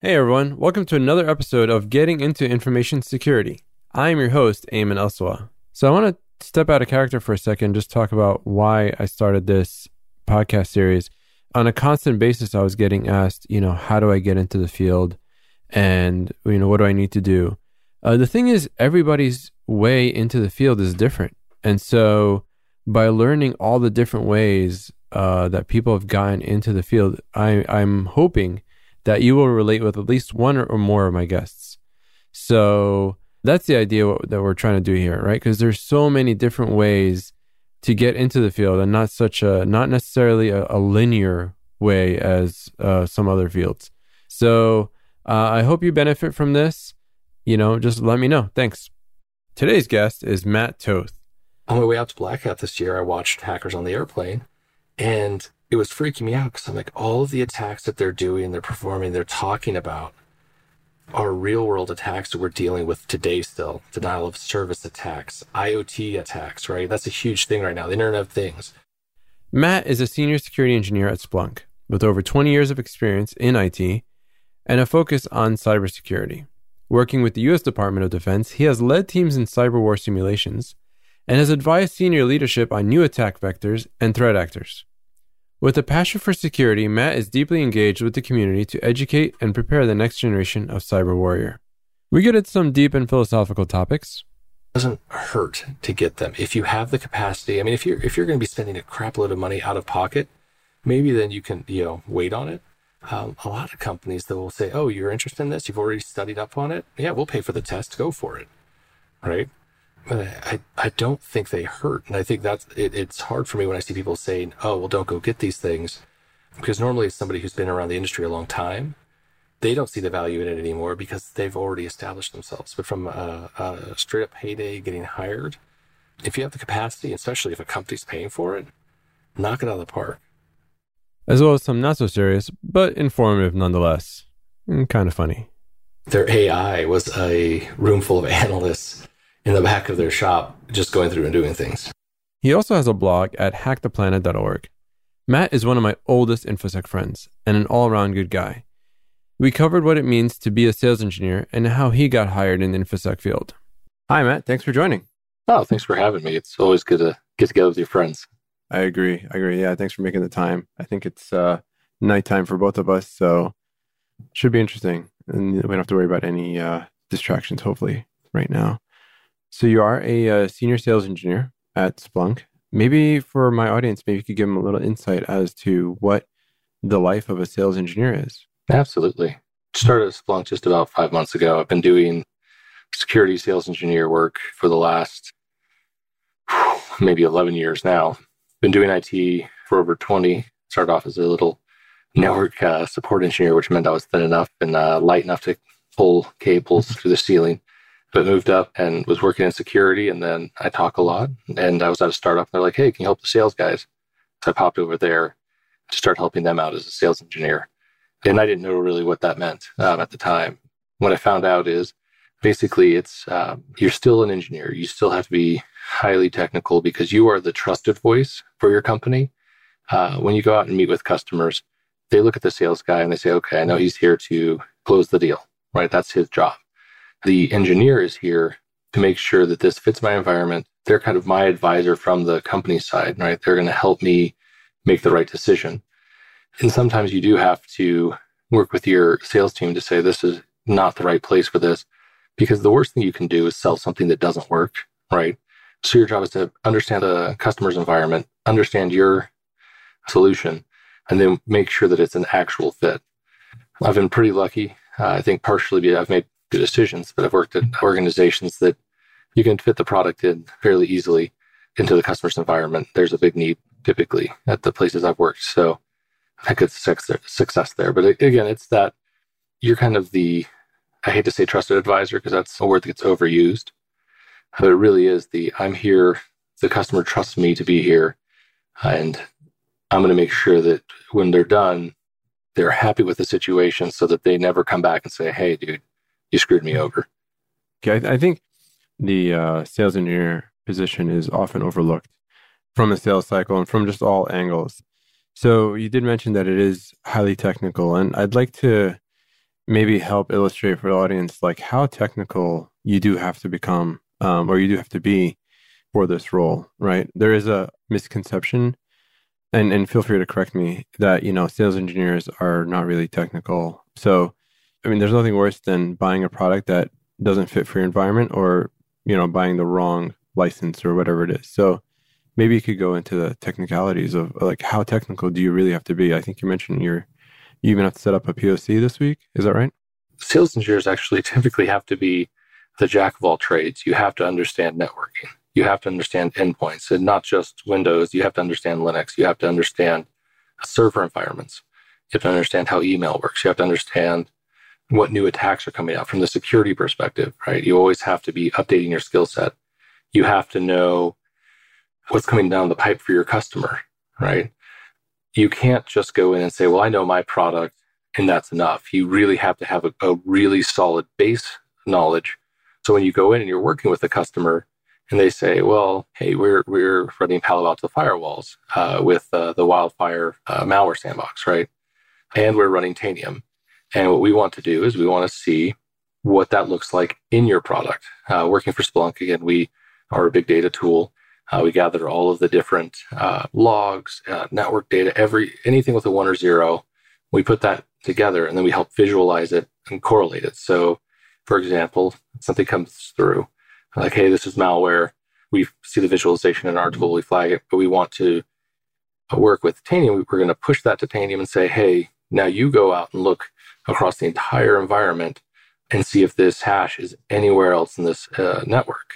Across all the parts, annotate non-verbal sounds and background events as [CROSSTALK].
Hey everyone, welcome to another episode of Getting into Information Security. I am your host, Ayman Elsawah. So I want to step out of character for a second, just talk about why I started this podcast series. On a constant basis, I was getting asked, you know, how do I get into the field? And, you know, what do I need to do? Uh, the thing is, everybody's way into the field is different. And so by learning all the different ways uh, that people have gotten into the field, I, I'm hoping that you will relate with at least one or more of my guests. So that's the idea that we're trying to do here, right? Because there's so many different ways to get into the field, and not such a not necessarily a, a linear way as uh, some other fields. So uh, I hope you benefit from this. You know, just let me know. Thanks. Today's guest is Matt Toth. On my way out to Black Hat this year, I watched Hackers on the Airplane, and it was freaking me out because I'm like, all of the attacks that they're doing, they're performing, they're talking about are real world attacks that we're dealing with today still. Denial of service attacks, IoT attacks, right? That's a huge thing right now, the Internet of Things. Matt is a senior security engineer at Splunk with over 20 years of experience in IT and a focus on cybersecurity. Working with the U.S. Department of Defense, he has led teams in cyber war simulations and has advised senior leadership on new attack vectors and threat actors. With a passion for security, Matt is deeply engaged with the community to educate and prepare the next generation of cyber warrior. We get into some deep and philosophical topics. It doesn't hurt to get them if you have the capacity. I mean, if you're if you're going to be spending a crap load of money out of pocket, maybe then you can you know wait on it. Um, a lot of companies that will say, "Oh, you're interested in this? You've already studied up on it. Yeah, we'll pay for the test. Go for it." Right? But I, I don't think they hurt. And I think that's it, it's hard for me when I see people saying, oh, well, don't go get these things. Because normally it's somebody who's been around the industry a long time. They don't see the value in it anymore because they've already established themselves. But from a, a straight up heyday getting hired, if you have the capacity, especially if a company's paying for it, knock it out of the park. As well as some not so serious, but informative nonetheless. Mm, and kind of funny. Their AI was a room full of [LAUGHS] analysts in the back of their shop just going through and doing things. He also has a blog at hacktheplanet.org. Matt is one of my oldest InfoSec friends and an all around good guy. We covered what it means to be a sales engineer and how he got hired in the InfoSec field. Hi, Matt. Thanks for joining. Oh, thanks for having me. It's always good to get together with your friends. I agree. I agree. Yeah, thanks for making the time. I think it's uh, nighttime for both of us, so should be interesting. And we don't have to worry about any uh, distractions, hopefully, right now. So you are a uh, senior sales engineer at Splunk. Maybe for my audience, maybe you could give them a little insight as to what the life of a sales engineer is. Absolutely. Started at Splunk just about five months ago. I've been doing security sales engineer work for the last maybe 11 years now. Been doing IT for over 20. Started off as a little network uh, support engineer, which meant I was thin enough and uh, light enough to pull cables through the ceiling but moved up and was working in security. And then I talk a lot and I was at a startup. And they're like, Hey, can you help the sales guys? So I popped over there to start helping them out as a sales engineer. And I didn't know really what that meant um, at the time. What I found out is basically it's, um, you're still an engineer. You still have to be highly technical because you are the trusted voice for your company. Uh, when you go out and meet with customers, they look at the sales guy and they say, okay, I know he's here to close the deal, right? That's his job. The engineer is here to make sure that this fits my environment. They're kind of my advisor from the company side, right? They're going to help me make the right decision. And sometimes you do have to work with your sales team to say, this is not the right place for this. Because the worst thing you can do is sell something that doesn't work, right? So your job is to understand the customer's environment, understand your solution, and then make sure that it's an actual fit. I've been pretty lucky. Uh, I think partially because I've made decisions, but I've worked at organizations that you can fit the product in fairly easily into the customer's environment. There's a big need typically at the places I've worked. So I could success there. But again, it's that you're kind of the, I hate to say trusted advisor because that's a word that gets overused, but it really is the I'm here, the customer trusts me to be here. And I'm going to make sure that when they're done, they're happy with the situation so that they never come back and say, Hey, dude, you screwed me over. Okay, I, I think the uh, sales engineer position is often overlooked from the sales cycle and from just all angles. So you did mention that it is highly technical, and I'd like to maybe help illustrate for the audience like how technical you do have to become um, or you do have to be for this role, right? There is a misconception, and and feel free to correct me that you know sales engineers are not really technical. So, I mean, there's nothing worse than buying a product that doesn't fit for your environment, or you know, buying the wrong license or whatever it is. So, maybe you could go into the technicalities of like how technical do you really have to be? I think you mentioned you're you even have to set up a POC this week. Is that right? Sales engineers actually [LAUGHS] typically have to be the jack of all trades. You have to understand networking. You have to understand endpoints and not just Windows. You have to understand Linux. You have to understand server environments. You have to understand how email works. You have to understand what new attacks are coming out from the security perspective, right? You always have to be updating your skill set. You have to know what's coming down the pipe for your customer, right? You can't just go in and say, well, I know my product and that's enough. You really have to have a, a really solid base knowledge so when you go in and you're working with a customer and they say, well, hey, we're, we're running Palo Alto firewalls uh, with uh, the Wildfire uh, malware sandbox, right? And we're running Tanium. And what we want to do is we want to see what that looks like in your product. Uh, working for Splunk, again, we are a big data tool. Uh, we gather all of the different uh, logs, network data, every anything with a one or zero. We put that together and then we help visualize it and correlate it. So for example, something comes through like, hey, this is malware. We see the visualization in our tool, we flag it, but we want to work with Tanium. We're going to push that to Tanium and say, hey, now you go out and look across the entire environment and see if this hash is anywhere else in this uh, network.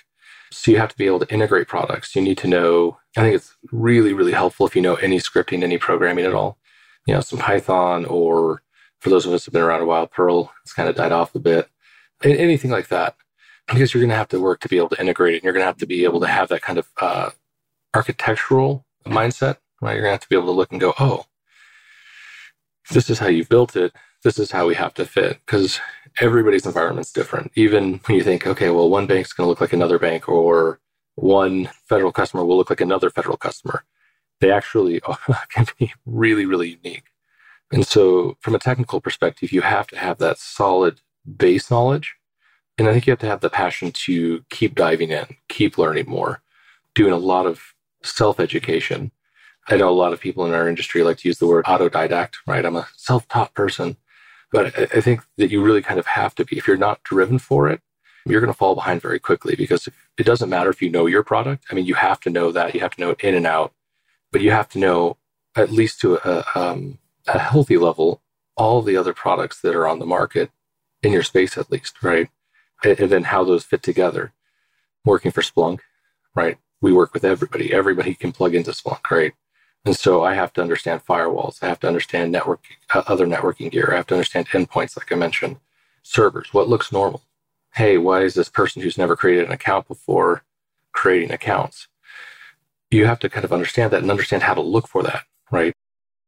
So you have to be able to integrate products. You need to know, I think it's really, really helpful if you know any scripting, any programming at all. You know, some Python or for those of us who've been around a while, Perl, it's kind of died off a bit anything like that, because you're going to have to work to be able to integrate it. And you're going to have to be able to have that kind of uh, architectural mindset, right? You're going to have to be able to look and go, oh, this is how you built it. This is how we have to fit because everybody's environment's different. Even when you think, okay, well, one bank's going to look like another bank or one federal customer will look like another federal customer. They actually [LAUGHS] can be really, really unique. And so, from a technical perspective, you have to have that solid base knowledge. And I think you have to have the passion to keep diving in, keep learning more, doing a lot of self education. I know a lot of people in our industry like to use the word autodidact, right? I'm a self taught person. But I think that you really kind of have to be. If you're not driven for it, you're going to fall behind very quickly because it doesn't matter if you know your product. I mean, you have to know that. You have to know it in and out, but you have to know at least to a, um, a healthy level all the other products that are on the market in your space at least, right? And, and then how those fit together. Working for Splunk, right? We work with everybody. Everybody can plug into Splunk, right? And so I have to understand firewalls. I have to understand network, uh, other networking gear. I have to understand endpoints, like I mentioned, servers. What looks normal? Hey, why is this person who's never created an account before creating accounts? You have to kind of understand that and understand how to look for that, right?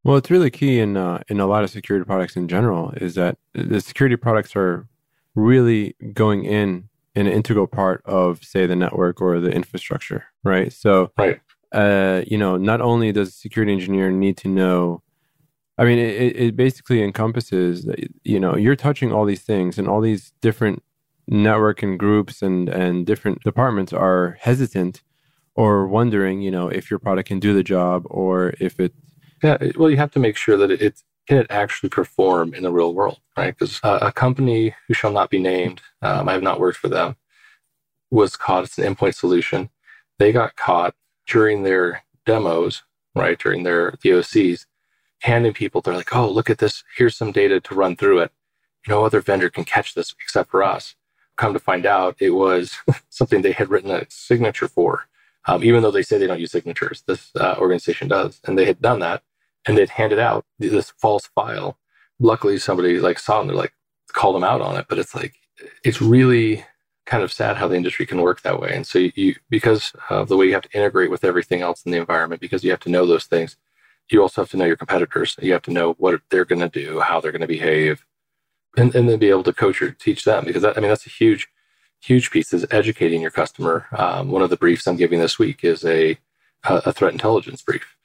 Well, it's really key in uh, in a lot of security products in general is that the security products are really going in an integral part of, say, the network or the infrastructure, right? So, right. Uh, you know, not only does a security engineer need to know, I mean, it, it basically encompasses, you know, you're touching all these things and all these different network and groups and and different departments are hesitant or wondering, you know, if your product can do the job or if it yeah, well, you have to make sure that it, it can it actually perform in the real world, right? Because uh, a company who shall not be named, um, I have not worked for them, was caught. It's an endpoint solution. They got caught during their demos, right, during their POCs, handing people. They're like, "Oh, look at this. Here's some data to run through it. No other vendor can catch this except for us." Come to find out, it was [LAUGHS] something they had written a signature for um, even though they say they don't use signatures. This uh, organization does, and they had done that, and they'd handed out this false file. Luckily, somebody like saw and they're like called them out on it. But it's like it's really kind of sad how the industry can work that way. And so you, you because of the way you have to integrate with everything else in the environment, because you have to know those things. You also have to know your competitors. You have to know what they're going to do, how they're going to behave, and, and then be able to coach or teach them. Because that, I mean, that's a huge huge piece is educating your customer. Um, one of the briefs I'm giving this week is a, a threat intelligence brief.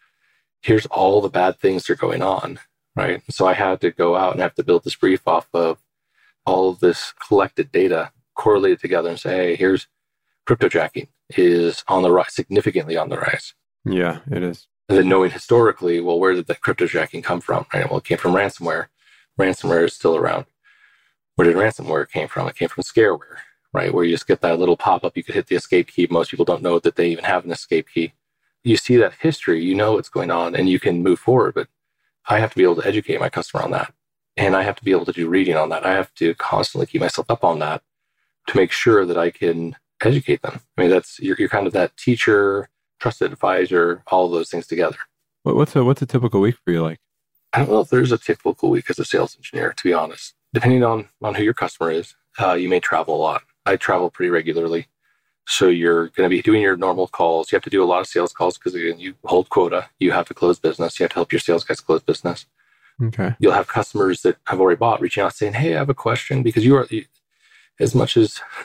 Here's all the bad things that are going on, right? So I had to go out and have to build this brief off of all of this collected data, correlate it together and say, hey, here's cryptojacking is on the rise, significantly on the rise. Yeah, it is. And then knowing historically, well, where did the cryptojacking come from? Right? Well, it came from ransomware. Ransomware is still around. Where did ransomware came from? It came from scareware, right? Where you just get that little pop up. You could hit the escape key. Most people don't know that they even have an escape key. You see that history, you know what's going on, and you can move forward. But I have to be able to educate my customer on that. And I have to be able to do reading on that. I have to constantly keep myself up on that to make sure that I can educate them. I mean, that's you're, you're kind of that teacher, trusted advisor, all of those things together. What's a what's a typical week for you like? I don't know if there's a typical week as a sales engineer, to be honest. Depending on on who your customer is, uh, you may travel a lot. I travel pretty regularly, so you're going to be doing your normal calls. You have to do a lot of sales calls because again, you hold quota. You have to close business. You have to help your sales guys close business. Okay. You'll have customers that have already bought reaching out saying, "Hey, I have a question," because you are as much as [LAUGHS]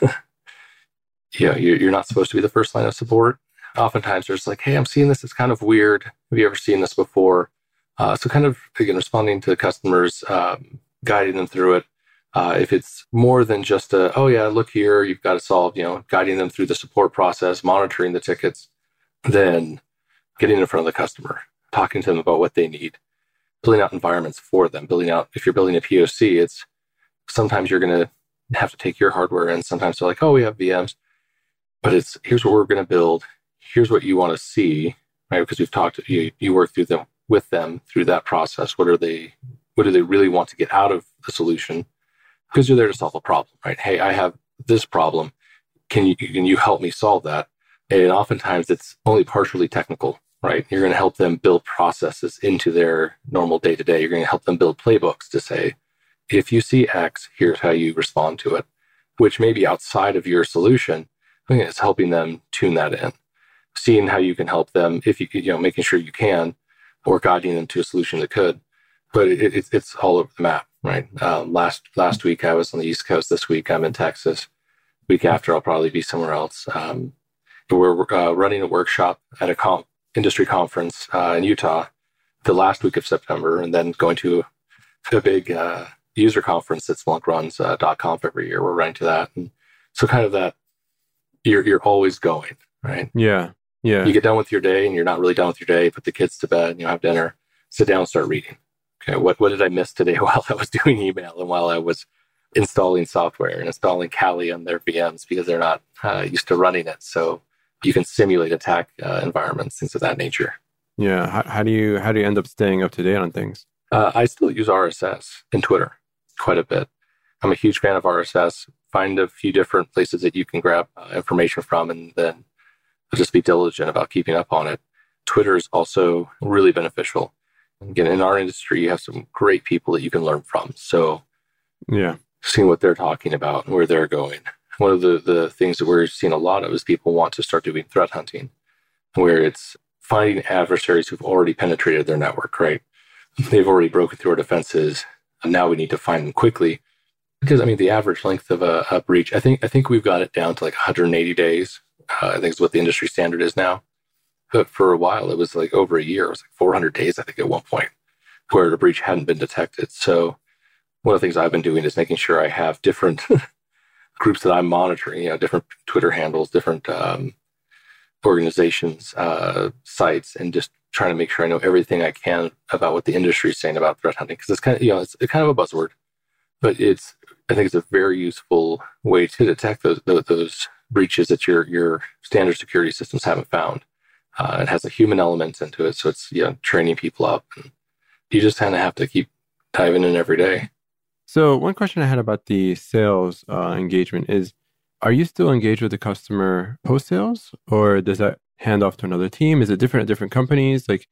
you know, you're not supposed to be the first line of support. Oftentimes, there's like, "Hey, I'm seeing this. It's kind of weird. Have you ever seen this before?" Uh, so, kind of again, responding to customers, um, guiding them through it. Uh, if it's more than just a, "Oh yeah, look here, you've got to solve," you know, guiding them through the support process, monitoring the tickets, then getting in front of the customer, talking to them about what they need, building out environments for them, building out. If you're building a POC, it's sometimes you're going to have to take your hardware and sometimes they're like, oh, we have VMs, but it's here's what we're going to build. Here's what you want to see, right? Because we've talked, you, you work through them with them through that process. What are they, what do they really want to get out of the solution? Because you're there to solve a problem, right? Hey, I have this problem. Can you, can you help me solve that? And oftentimes it's only partially technical, right? You're going to help them build processes into their normal day to day. You're going to help them build playbooks to say, if you see X, here's how you respond to it, which may be outside of your solution. I think it's helping them tune that in, seeing how you can help them if you, you know, making sure you can, or guiding them to a solution that could. But it, it, it's all over the map, right? Um, last last week I was on the East Coast. This week I'm in Texas. Week after I'll probably be somewhere else. Um, we're uh, running a workshop at a comp, industry conference uh, in Utah the last week of September, and then going to a big uh, user conference that Splunk runs, uh, .conf every year. We're running to that. And so kind of that, you're, you're always going, right? Yeah. Yeah. You get done with your day and you're not really done with your day, put the kids to bed, and you know, have dinner, sit down start reading. Okay. What, what did I miss today [LAUGHS] while I was doing email and while I was installing software and installing Kali on their VMs because they're not uh, used to running it. So you can simulate attack uh, environments, things of that nature. Yeah. How, how do you, how do you end up staying up to date on things? Uh, I still use RSS in Twitter quite a bit. I'm a huge fan of RSS. Find a few different places that you can grab uh, information from and then just be diligent about keeping up on it. Twitter is also really beneficial. Again, in our industry, you have some great people that you can learn from. So, yeah, seeing what they're talking about and where they're going. One of the, the things that we're seeing a lot of is people want to start doing threat hunting, where it's finding adversaries who've already penetrated their network, right? They've already broken through our defenses and now we need to find them quickly. Because I mean, the average length of a, a breach, I think, I think we've got it down to like 180 days. Uh, I think is what the industry standard is now. But for a while, it was like over a year. It was like 400 days, I think, at one point, where the breach hadn't been detected. So one of the things I've been doing is making sure I have different [LAUGHS] groups that I'm monitoring. You know, different Twitter handles, different um, organizations, uh, sites, and just trying to make sure I know everything I can about what the industry is saying about threat hunting because it's kind of you know it's, kind of a buzzword, but it's I think it's a very useful way to detect those those, those breaches that your your standard security systems haven't found. Uh, it has a human element into it, so it's you know training people up. And you just kind of have to keep diving in every day. So one question I had about the sales uh, engagement is: Are you still engaged with the customer post sales, or does that hand off to another team? Is it different at different companies? Like,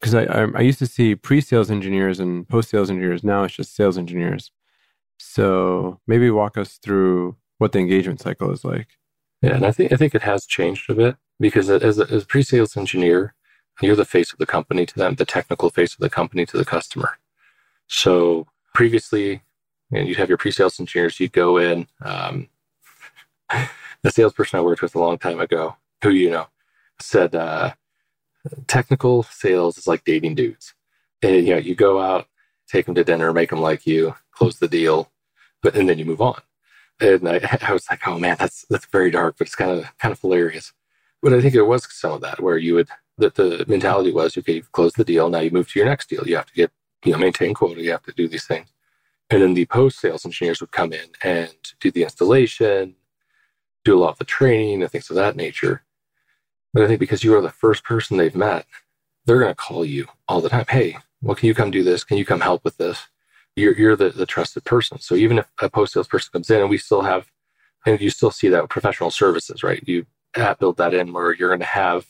because I, I, I used to see pre-sales engineers and post-sales engineers. Now it's just sales engineers. So maybe walk us through what the engagement cycle is like. Yeah, and I think I think it has changed a bit because as a, as a pre-sales engineer, you're the face of the company to them, the technical face of the company to the customer. So previously, you know, you'd have your pre-sales engineers. You'd go in. Um, [LAUGHS] the salesperson I worked with a long time ago, who you know, said uh, technical sales is like dating dudes. And, you know, you go out, take them to dinner, make them like you, close the deal, but and then you move on. And I, I was like, oh man, that's that's very dark, but it's kind of kind of hilarious. But I think there was some of that where you would that the mentality was, okay, you've closed the deal, now you move to your next deal. You have to get, you know, maintain quota, you have to do these things. And then the post sales engineers would come in and do the installation, do a lot of the training and things of that nature. But I think because you are the first person they've met, they're going to call you all the time. Hey, well, can you come do this? Can you come help with this? You're, you're the, the trusted person. So even if a post sales person comes in and we still have, and you still see that professional services, right? You build that in where you're going to have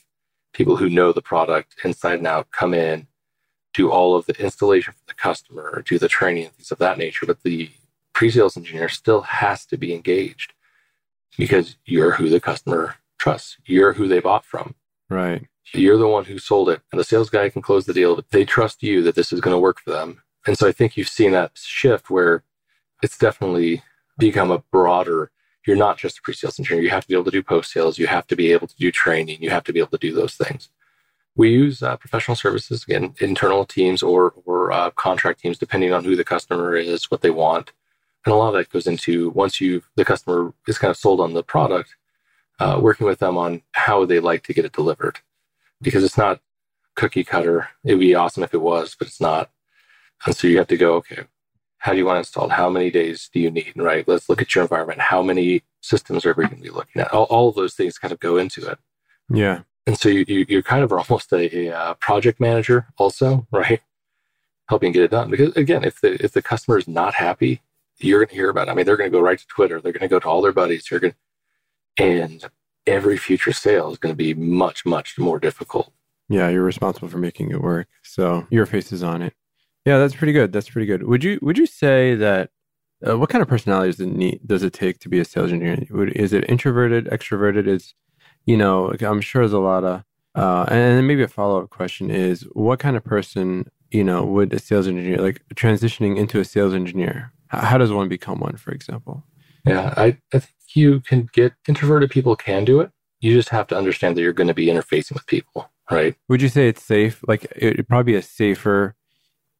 people who know the product inside and out come in, do all of the installation for the customer, do the training and things of that nature. But the pre-sales engineer still has to be engaged because you're who the customer trusts. You're who they bought from. Right. You're the one who sold it. And the sales guy can close the deal, but they trust you that this is going to work for them. And so I think you've seen that shift where it's definitely become a broader, you're not just a pre-sales engineer. You have to be able to do post-sales. You have to be able to do training. You have to be able to do those things. We use uh, professional services, again, internal teams or, or uh, contract teams, depending on who the customer is, what they want. And a lot of that goes into once you the customer is kind of sold on the product, uh, working with them on how they like to get it delivered, because it's not cookie cutter. It'd be awesome if it was, but it's not. And so you have to go, okay, how do you want it installed? How many days do you need? Right. Let's look at your environment. How many systems are we going to be looking at? All, all of those things kind of go into it. Yeah. And so you, you, you kind of are almost a, a uh, project manager also, right? Helping get it done. Because again, if the, if the customer is not happy, you're going to hear about it. I mean, they're going to go right to Twitter. They're going to go to all their buddies. You're going and every future sale is going to be much, much more difficult. Yeah. You're responsible for making it work. So your face is on it. Yeah. That's pretty good. That's pretty good. Would you, would you say that uh, what kind of personality does it need, does it take to be a sales engineer? Is it introverted, extroverted? Is, you know, I'm sure there's a lot of, uh, and then maybe a follow up question is what kind of person, you know, would a sales engineer like transitioning into a sales engineer? How does one become one, for example? Yeah, I, I think you can get introverted people can do it. You just have to understand that you're going to be interfacing with people, right? Would you say it's safe? Like it'd probably be a safer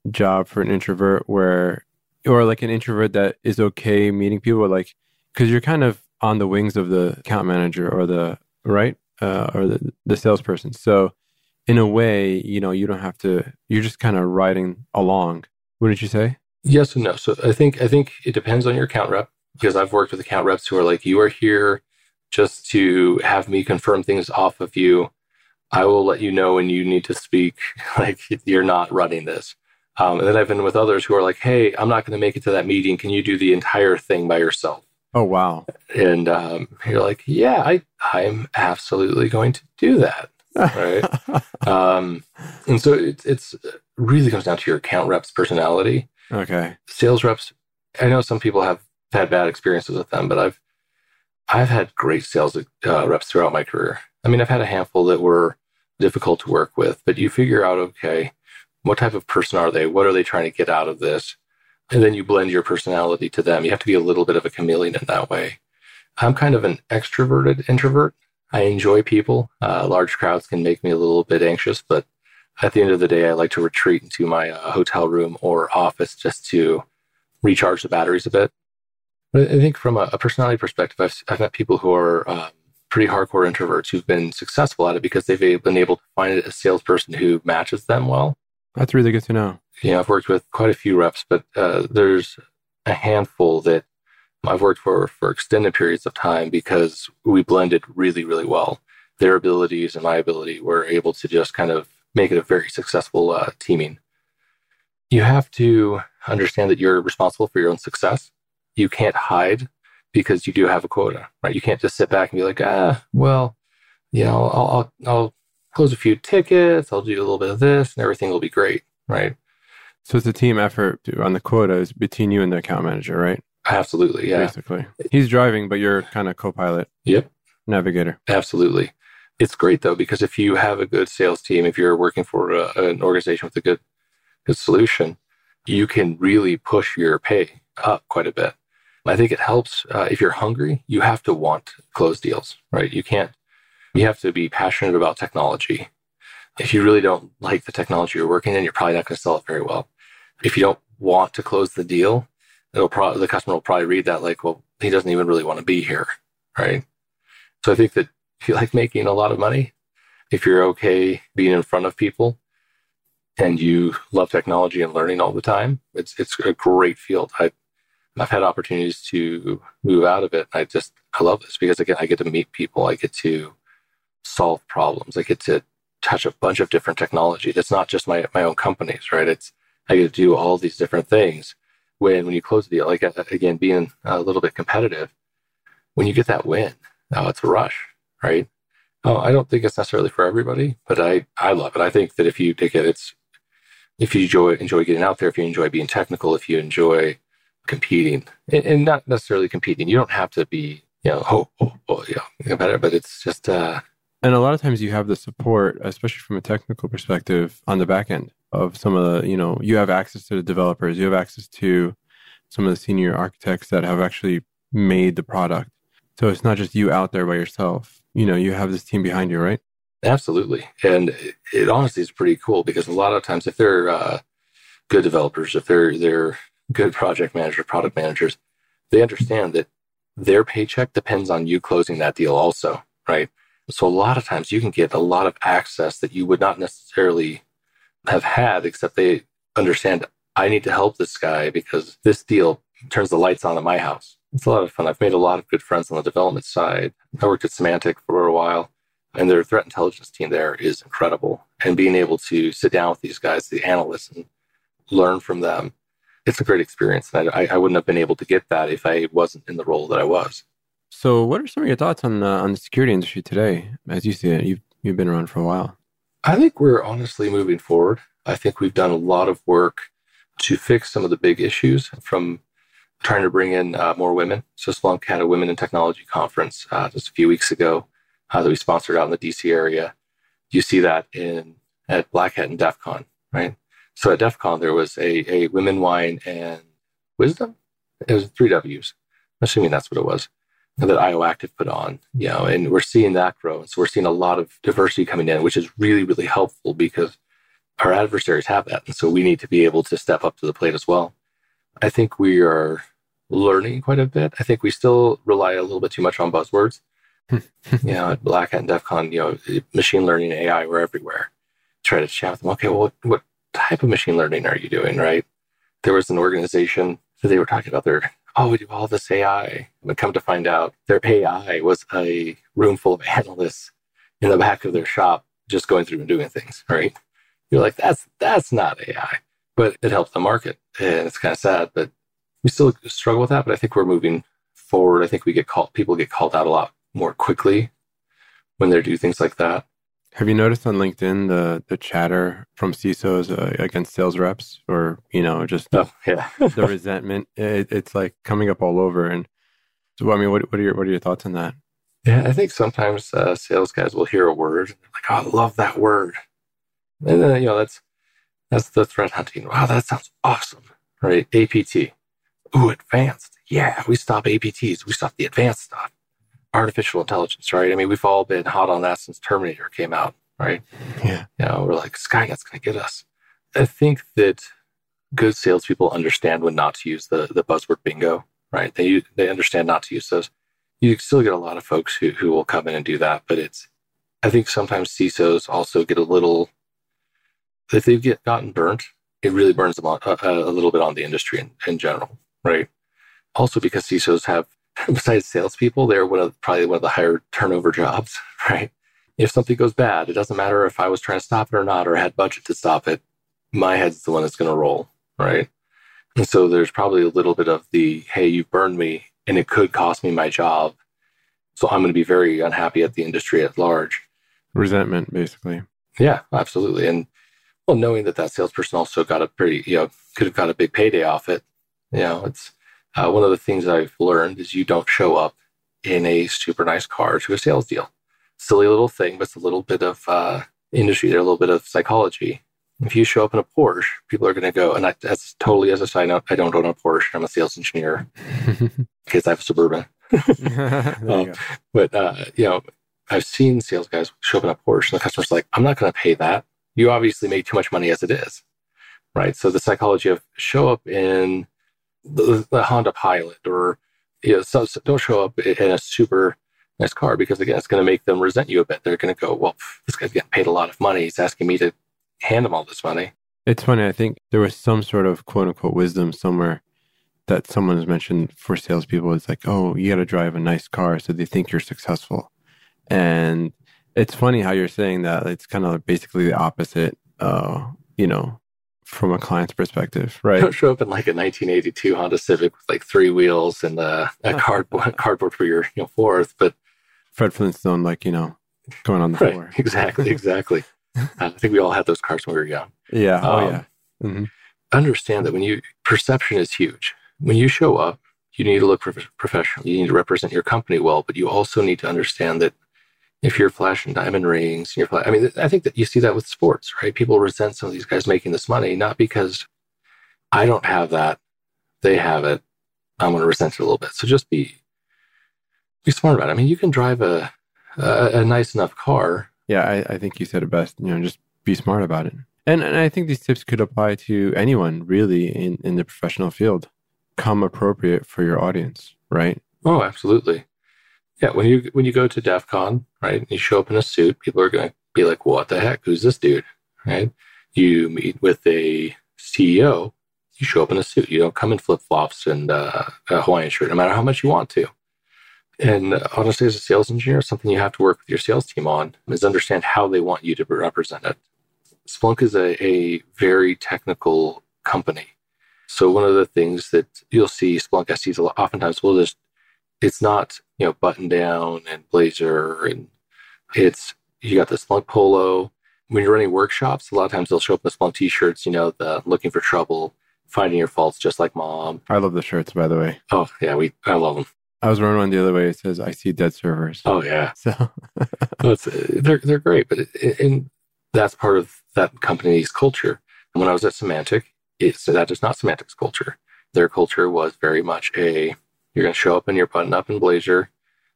job for an introvert where, or like an introvert that is okay meeting people, like, because you're kind of on the wings of the account manager or the, right? Uh, or the, the salesperson. So in a way, you know, you don't have to, you're just kind of riding along. Wouldn't you say? Yes and no. So I think I think it depends on your account rep because I've worked with account reps who are like, you are here just to have me confirm things off of you. I will let you know when you need to speak. [LAUGHS] like you're not running this. Um, and then I've been with others who are like, hey, I'm not going to make it to that meeting. Can you do the entire thing by yourself? Oh wow! And um, you're like, yeah, I I'm absolutely going to do that. right. [LAUGHS] um, and so it, it's really comes down to your account rep's personality. Okay. Sales reps, I know some people have had bad experiences with them, but I've I've had great sales uh, reps throughout my career. I mean, I've had a handful that were difficult to work with, but you figure out, okay, what type of person are they? What are they trying to get out of this? And then you blend your personality to them. You have to be a little bit of a chameleon in that way. I'm kind of an extroverted introvert. I enjoy people. Uh, large crowds can make me a little bit anxious, but at the end of the day, I like to retreat into my uh, hotel room or office just to recharge the batteries a bit. But I think from a, a personality perspective, I've, I've, met people who are um, pretty hardcore introverts who've been successful at it because they've been able to find a salesperson who matches them well. That's really good to know. Yeah, I've worked with quite a few reps, but uh, there's a handful that I've worked for for extended periods of time because we blended really, really well. Their abilities and my ability were able to just kind of make it a very successful uh, teaming. You have to understand that you're responsible for your own success. You can't hide because you do have a quota, right? You can't just sit back and be like, ah, well, you know, I'll, I'll, I'll close a few tickets, I'll do a little bit of this, and everything will be great, right? So it's a team effort on the quotas between you and the account manager, right? Absolutely, yeah. Basically, he's driving, but you're kind of co-pilot. Yep. Navigator. Absolutely. It's great though because if you have a good sales team, if you're working for a, an organization with a good good solution, you can really push your pay up quite a bit. I think it helps uh, if you're hungry. You have to want close deals, right? You can't. You have to be passionate about technology. If you really don't like the technology you're working in, you're probably not going to sell it very well. If you don't want to close the deal, it'll probably the customer will probably read that like, well, he doesn't even really want to be here, right? So I think that if you [LAUGHS] like making a lot of money, if you're okay being in front of people, and you love technology and learning all the time, it's it's a great field. I I've had opportunities to move out of it. I just I love this because again I get to meet people. I get to solve problems. I get to touch a bunch of different technologies. It's not just my my own companies, right? It's I get to do all these different things. When when you close the deal, like uh, again being a little bit competitive, when you get that win, oh, it's a rush, right? Oh, I don't think it's necessarily for everybody, but I I love it. I think that if you take it, it's if you enjoy enjoy getting out there, if you enjoy being technical, if you enjoy competing, and, and not necessarily competing, you don't have to be you know oh, oh, oh yeah competitive, but it's just uh, and a lot of times you have the support, especially from a technical perspective, on the back end of some of the you know you have access to the developers, you have access to some of the senior architects that have actually made the product. So it's not just you out there by yourself. You know, you have this team behind you, right? Absolutely. And it, honestly is pretty cool because a lot of times if they're uh, good developers, if they're they're good project managers, product managers, they understand that their paycheck depends on you closing that deal also, right? So a lot of times you can get a lot of access that you would not necessarily have had, except they understand I need to help this guy because this deal turns the lights on at my house. It's a lot of fun. I've made a lot of good friends on the development side. I worked at Symantec for a while and their threat intelligence team there is incredible. And being able to sit down with these guys, the analysts, and learn from them, it's a great experience. And I, I wouldn't have been able to get that if I wasn't in the role that I was. So, what are some of your thoughts on uh, on the security industry today, as you see it? You've you've been around for a while. I think we're honestly moving forward. I think we've done a lot of work to fix some of the big issues from trying to bring in uh, more women. So Splunk had a Women in Technology conference uh, just a few weeks ago uh, that we sponsored out in the DC area. You see that in at Black Hat and DEF CON, right? So at DEF CON, there was a, a women, wine, and wisdom. It was three W's. I'm assuming that's what it was that IOActive put on, you know, and we're seeing that grow. And so we're seeing a lot of diversity coming in, which is really, really helpful because our adversaries have that. And so we need to be able to step up to the plate as well. I think we are learning quite a bit. I think we still rely a little bit too much on buzzwords. [LAUGHS] you know, at Black Hat and DEF CON, you know, machine learning, AI were everywhere. Try to chat with them. Okay, well, what, what type of machine learning are you doing, right? There was an organization that they were talking about their, oh, we do all this AI. But come to find out, their AI was a room full of analysts in the back of their shop just going through and doing things, right? You're like, that's that's not AI. But it helped the market. And it's kind of sad, but we still struggle with that. But I think we're moving forward. I think we get called people get called out a lot more quickly when they do things like that. Have you noticed on LinkedIn the the chatter from CISOs uh, against sales reps, or you know, just oh, yeah. [LAUGHS] the resentment? It, it's like coming up all over. And so, I mean, what what are your what are your thoughts on that? Yeah, I think sometimes uh, sales guys will hear a word like, "Oh, I love that word," and then you know that's that's the threat hunting. Wow, that sounds awesome, right? APT, ooh, advanced. Yeah, we stop APTs. We stop the advanced stuff artificial intelligence, right? I mean, we've all been hot on that since Terminator came out, right? Yeah. You know, we're like, Skynet's going to get us. I think that good salespeople understand when not to use the, the buzzword bingo, right? They, they understand not to use those. You still get a lot of folks who, who will come in and do that, but it's, I think sometimes CISOs also get a little, if they get gotten burnt, it really burns them on, a, a little bit on the industry in, in general, right? Also because CISOs have besides salespeople, they're one of probably one of the higher turnover jobs, [LAUGHS] right? If something goes bad, it doesn't matter if I was trying to stop it or not, or had budget to stop it. My head's the one that's going to roll, right? And so there's probably a little bit of the, hey, you burned me, and it could cost me my job. So I'm going to be very unhappy at the industry at large. Resentment, basically. Yeah, absolutely. And well, knowing that that salesperson also got a pretty, you know, could have got a big payday off it. You know, it's uh, one of the things I've learned is you don't show up in a super nice car to a sales deal. Silly little thing, but it's a little bit of uh, industry there, a little bit of psychology. If you show up in a Porsche, people are going to go, and I, that's totally as a side note, I don't own a Porsche. I'm a sales engineer [LAUGHS] because I have a Suburban. [LAUGHS] um, but, uh, you know, I've seen sales guys show up in a Porsche and the customer's like, I'm not going to pay that. You obviously make too much money as it is. Right. So the psychology of show up in the, the Honda Pilot or you know, so, so don't show up in a super nice car because again, it's going to make them resent you a bit. They're going to go, well, this guy's getting paid a lot of money. He's asking me to hand him all this money. It's funny. I think there was some sort of quote unquote wisdom somewhere that someone has mentioned for salespeople. It's like, oh, you got to drive a nice car so they think you're successful. And it's funny how you're saying that. It's kind of basically the opposite, uh, you know, from a client's perspective, right? Don't show up in like a 1982 Honda Civic with like three wheels and uh, a cardboard cardboard for your you know fourth, but Fred Flintstone, like you know, going on the right, floor. [LAUGHS] Exactly, exactly. [LAUGHS] I think we all had those cars when we were young. Yeah. Oh um, yeah. Mm-hmm. Understand that when you perception is huge. When you show up, you need to look professional. You need to represent your company well, but you also need to understand that if you're flashing diamond rings, you're flash, I mean, I think that you see that with sports, right? People resent some of these guys making this money, not because I don't have that, they have it. I'm going to resent it a little bit. So just be be smart about it. I mean, you can drive a a, a nice enough car. Yeah, I, I think you said it best. You know, just be smart about it. And and I think these tips could apply to anyone really in in the professional field. Come appropriate for your audience, right? Oh, absolutely. Yeah, when you when you go to DEF CON, right, and you show up in a suit, people are going to be like, "What the heck? Who's this dude?" Right? You meet with a CEO, you show up in a suit. You don't come in flip flops and uh, a Hawaiian shirt, no matter how much you want to. And honestly, as a sales engineer, something you have to work with your sales team on is understand how they want you to represent it. Splunk is a, a very technical company. So one of the things that you'll see Splunk SEs oftentimes will just it's not you know button down and blazer and it's you got the Splunk polo. When you're running workshops, a lot of times they'll show up in the Splunk t-shirts. You know, the looking for trouble, finding your faults, just like mom. I love the shirts, by the way. Oh yeah, we I love them. I was running one the other way. It says, "I see dead servers." Oh yeah, so [LAUGHS] they're they're great, but it, and that's part of that company's culture. And when I was at Symantec, it's that is not Symantec's culture. Their culture was very much a you're going to show up in your button up and blazer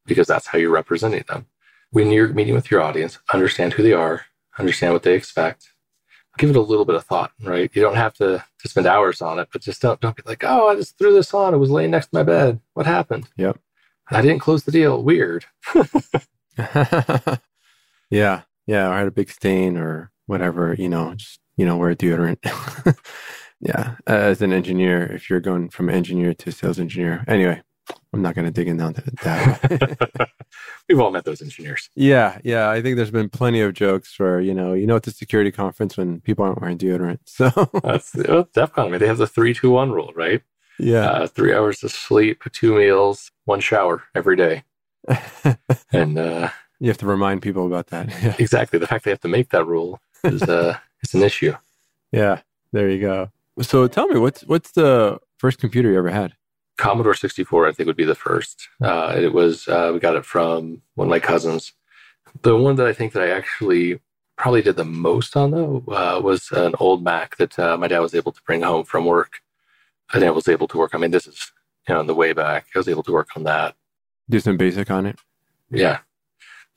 because that's how you're representing them. When you're meeting with your audience, understand who they are, understand what they expect, give it a little bit of thought, right? You don't have to, to spend hours on it, but just don't, don't be like, oh, I just threw this on. It was laying next to my bed. What happened? Yep. I didn't close the deal. Weird. [LAUGHS] yeah. Yeah. I had a big stain or whatever, you know, just, you know, wear deodorant. [LAUGHS] yeah. As an engineer, if you're going from engineer to sales engineer, anyway, I'm not going to dig in down to that. [LAUGHS] We've all met those engineers. Yeah, yeah. I think there's been plenty of jokes where you know, you know, at the security conference when people aren't wearing deodorant. [LAUGHS] So that's well, DEF CON. I mean, they have the three, two, one rule, right? Yeah, uh, three hours of sleep, two meals, one shower every day, [LAUGHS] and uh, you have to remind people about that. Yeah. Exactly. The fact they have to make that rule is uh, is an issue. Yeah, there you go. So tell me, what's what's the first computer you ever had? Commodore 64, I think, would be the first. Uh, it was, uh, we got it from one of my cousins. The one that I think that I actually probably did the most on, though, uh, was an old Mac that uh, my dad was able to bring home from work. And I was able to work. I mean, this is, you know, in the way back. I was able to work on that. Do some basic on it? Yeah.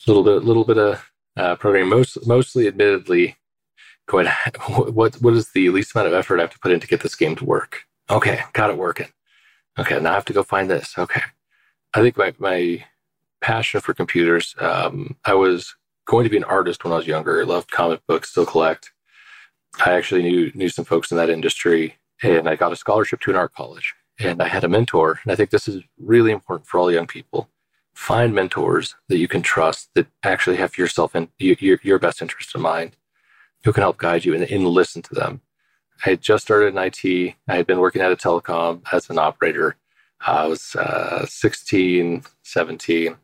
A little bit, a little bit of uh, programming. Most, mostly, admittedly, going, [LAUGHS] what, what is the least amount of effort I have to put in to get this game to work? Okay, got it working Okay, now I have to go find this. Okay. I think my, my passion for computers, um, I was going to be an artist when I was younger. I loved comic books, still collect. I actually knew knew some folks in that industry, and I got a scholarship to an art college. And I had a mentor, and I think this is really important for all young people. Find mentors that you can trust that actually have yourself in your, your best interest in mind, who can help guide you and, and listen to them. I had just started in IT. I had been working at a telecom as an operator. I was uh, 16, 17,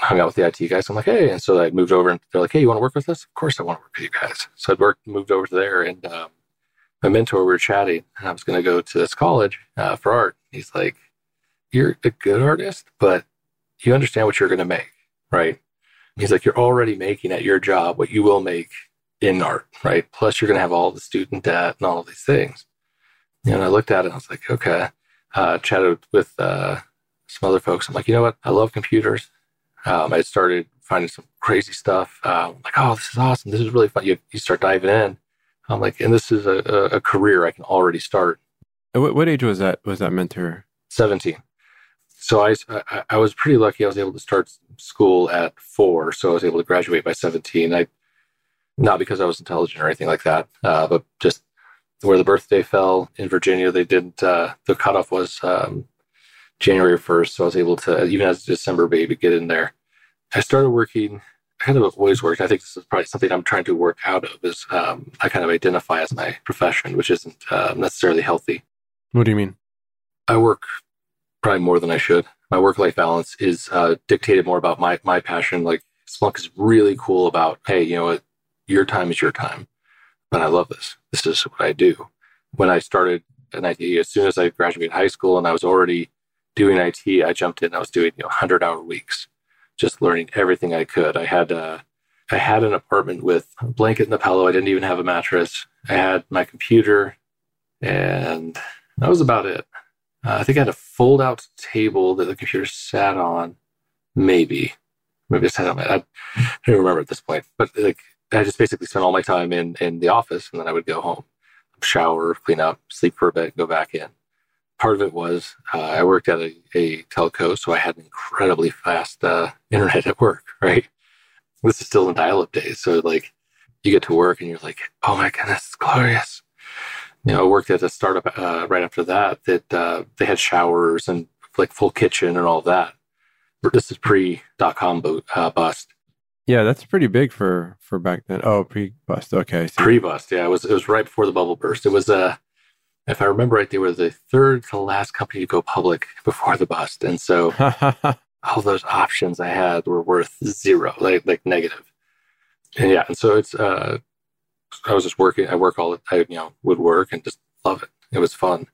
hung out with the IT guys. I'm like, hey. And so I moved over and they're like, hey, you want to work with us? Of course I want to work with you guys. So I'd worked, moved over to there and um, my mentor, we were chatting and I was going to go to this college uh, for art. He's like, you're a good artist, but you understand what you're going to make, right? He's like, you're already making at your job what you will make in art, right? Plus, you're going to have all the student debt and all of these things. And I looked at it and I was like, okay. Uh, chatted with uh, some other folks. I'm like, you know what? I love computers. Um, I started finding some crazy stuff. Uh, like, oh, this is awesome. This is really fun. You, you start diving in. I'm like, and this is a, a, career I can already start. What, what age was that? Was that mentor? 17. So I, I, I was pretty lucky. I was able to start school at four, so I was able to graduate by 17. I not because I was intelligent or anything like that, uh, but just where the birthday fell in Virginia, they didn't. Uh, the cutoff was um, January 1st, so I was able to, even as a December baby, get in there. I started working. I kind of always worked. I think this is probably something I'm trying to work out of. Is um, I kind of identify as my profession, which isn't uh, necessarily healthy. What do you mean? I work probably more than I should. My work life balance is uh, dictated more about my my passion. Like Splunk is really cool about, hey, you know what, your time is your time, but I love this. This is what I do. When I started an IT, as soon as I graduated high school and I was already doing IT, I jumped in. I was doing you know hundred hour weeks, just learning everything I could. I had uh, I had an apartment with a blanket and a pillow. I didn't even have a mattress. I had my computer, and that was about it. Uh, I think I had a fold out table that the computer sat on. Maybe. Maybe it sat on my, I don't remember at this point. But like, I just basically spent all my time in, in the office and then I would go home, shower, clean up, sleep for a bit, go back in. Part of it was uh, I worked at a, a, telco, so I had an incredibly fast uh, internet at work, [LAUGHS] right? This is still in dial up days. So, like, you get to work and you're like, oh my goodness, it's glorious you know, I worked at a startup uh, right after that that uh, they had showers and like full kitchen and all that. This is pre dot com uh, bust. Yeah, that's pretty big for for back then. Oh, pre bust. Okay, pre bust. Yeah, it was it was right before the bubble burst. It was uh, if I remember right, they were the third to last company to go public before the bust, and so [LAUGHS] all those options I had were worth zero, like like negative. And yeah, and so it's uh, I was just working. I work all. I you know would work and just love it. It was fun.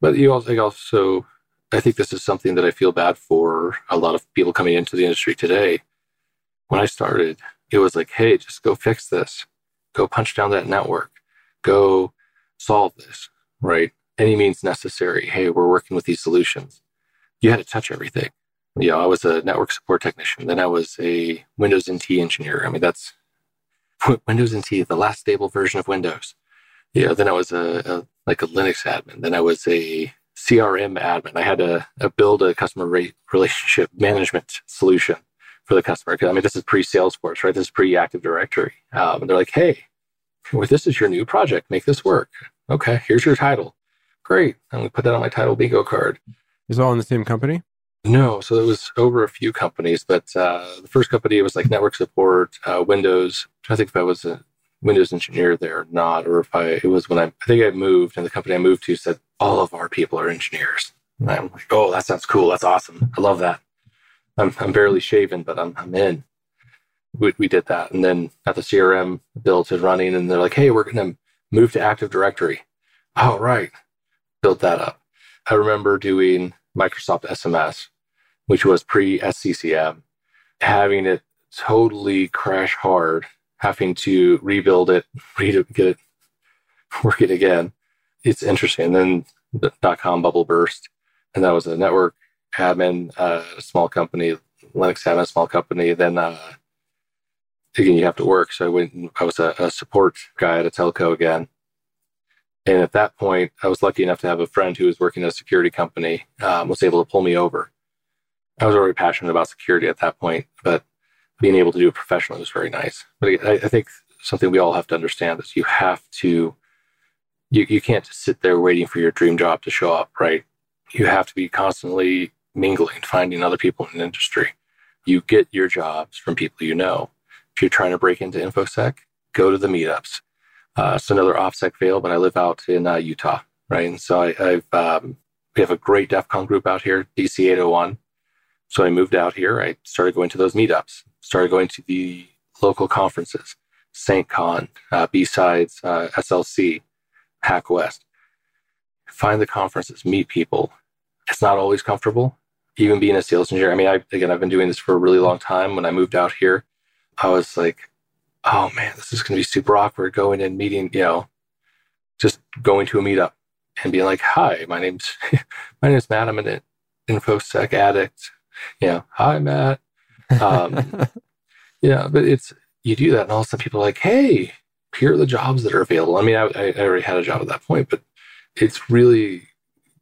But you also, I also, I think this is something that I feel bad for a lot of people coming into the industry today. When I started, it was like, hey, just go fix this. Go punch down that network. Go solve this. Right? Any means necessary. Hey, we're working with these solutions. You had to touch everything. You know, I was a network support technician. Then I was a Windows NT engineer. I mean, that's [LAUGHS] Windows NT, the last stable version of Windows. Yeah, then I was a, a like a Linux admin. Then I was a CRM admin. I had to, to build a customer relationship management solution for the customer. I mean, this is pre Salesforce, right? This is pre Active Directory. Um, and they're like, hey, well, this is your new project. Make this work. Okay, here's your title. Great. I'm going to put that on my title bingo card. Is all in the same company? No, so it was over a few companies, but uh, the first company was like network support, uh, Windows. I think if I was a Windows engineer there or not, or if I it was when I, I think I moved, and the company I moved to said all of our people are engineers. And I'm like, oh, that sounds cool. That's awesome. I love that. I'm I'm barely shaven, but I'm I'm in. We we did that, and then got the CRM built and running, and they're like, hey, we're gonna move to Active Directory. Oh, right. Built that up. I remember doing Microsoft SMS which was pre SCCM, having it totally crash hard, having to rebuild it, re- get it [LAUGHS] working again. It's interesting. And then the dot com bubble burst, and that was a network admin, uh, a small company, Linux admin, a small company. Then uh, again, you have to work. So I went. I was a, a support guy at a telco again. And at that point, I was lucky enough to have a friend who was working at a security company, um, was able to pull me over I was already passionate about security at that point, but being able to do it professionally was very nice. But I, I think something we all have to understand is you have to, you, you can't just sit there waiting for your dream job to show up, right? You have to be constantly mingling, finding other people in the industry. You get your jobs from people you know. If you're trying to break into InfoSec, go to the meetups. Uh, it's another OffSec fail, but I live out in uh, Utah, right? And so I, have um, we have a great DEF CON group out here, DC 801. So I moved out here. I started going to those meetups, started going to the local conferences, SaintCon, uh, B-Sides, uh, SLC, Hack West. Find the conferences, meet people. It's not always comfortable, even being a sales engineer. I mean, I, again, I've been doing this for a really long time. When I moved out here, I was like, oh man, this is going to be super awkward going and meeting, you know, just going to a meetup and being like, hi, my name's, [LAUGHS] my name's Matt. I'm an InfoSec addict you know, hi, Matt. Um, [LAUGHS] yeah, but it's, you do that, and all of a sudden people are like, hey, here are the jobs that are available. I mean, I, I already had a job at that point, but it's really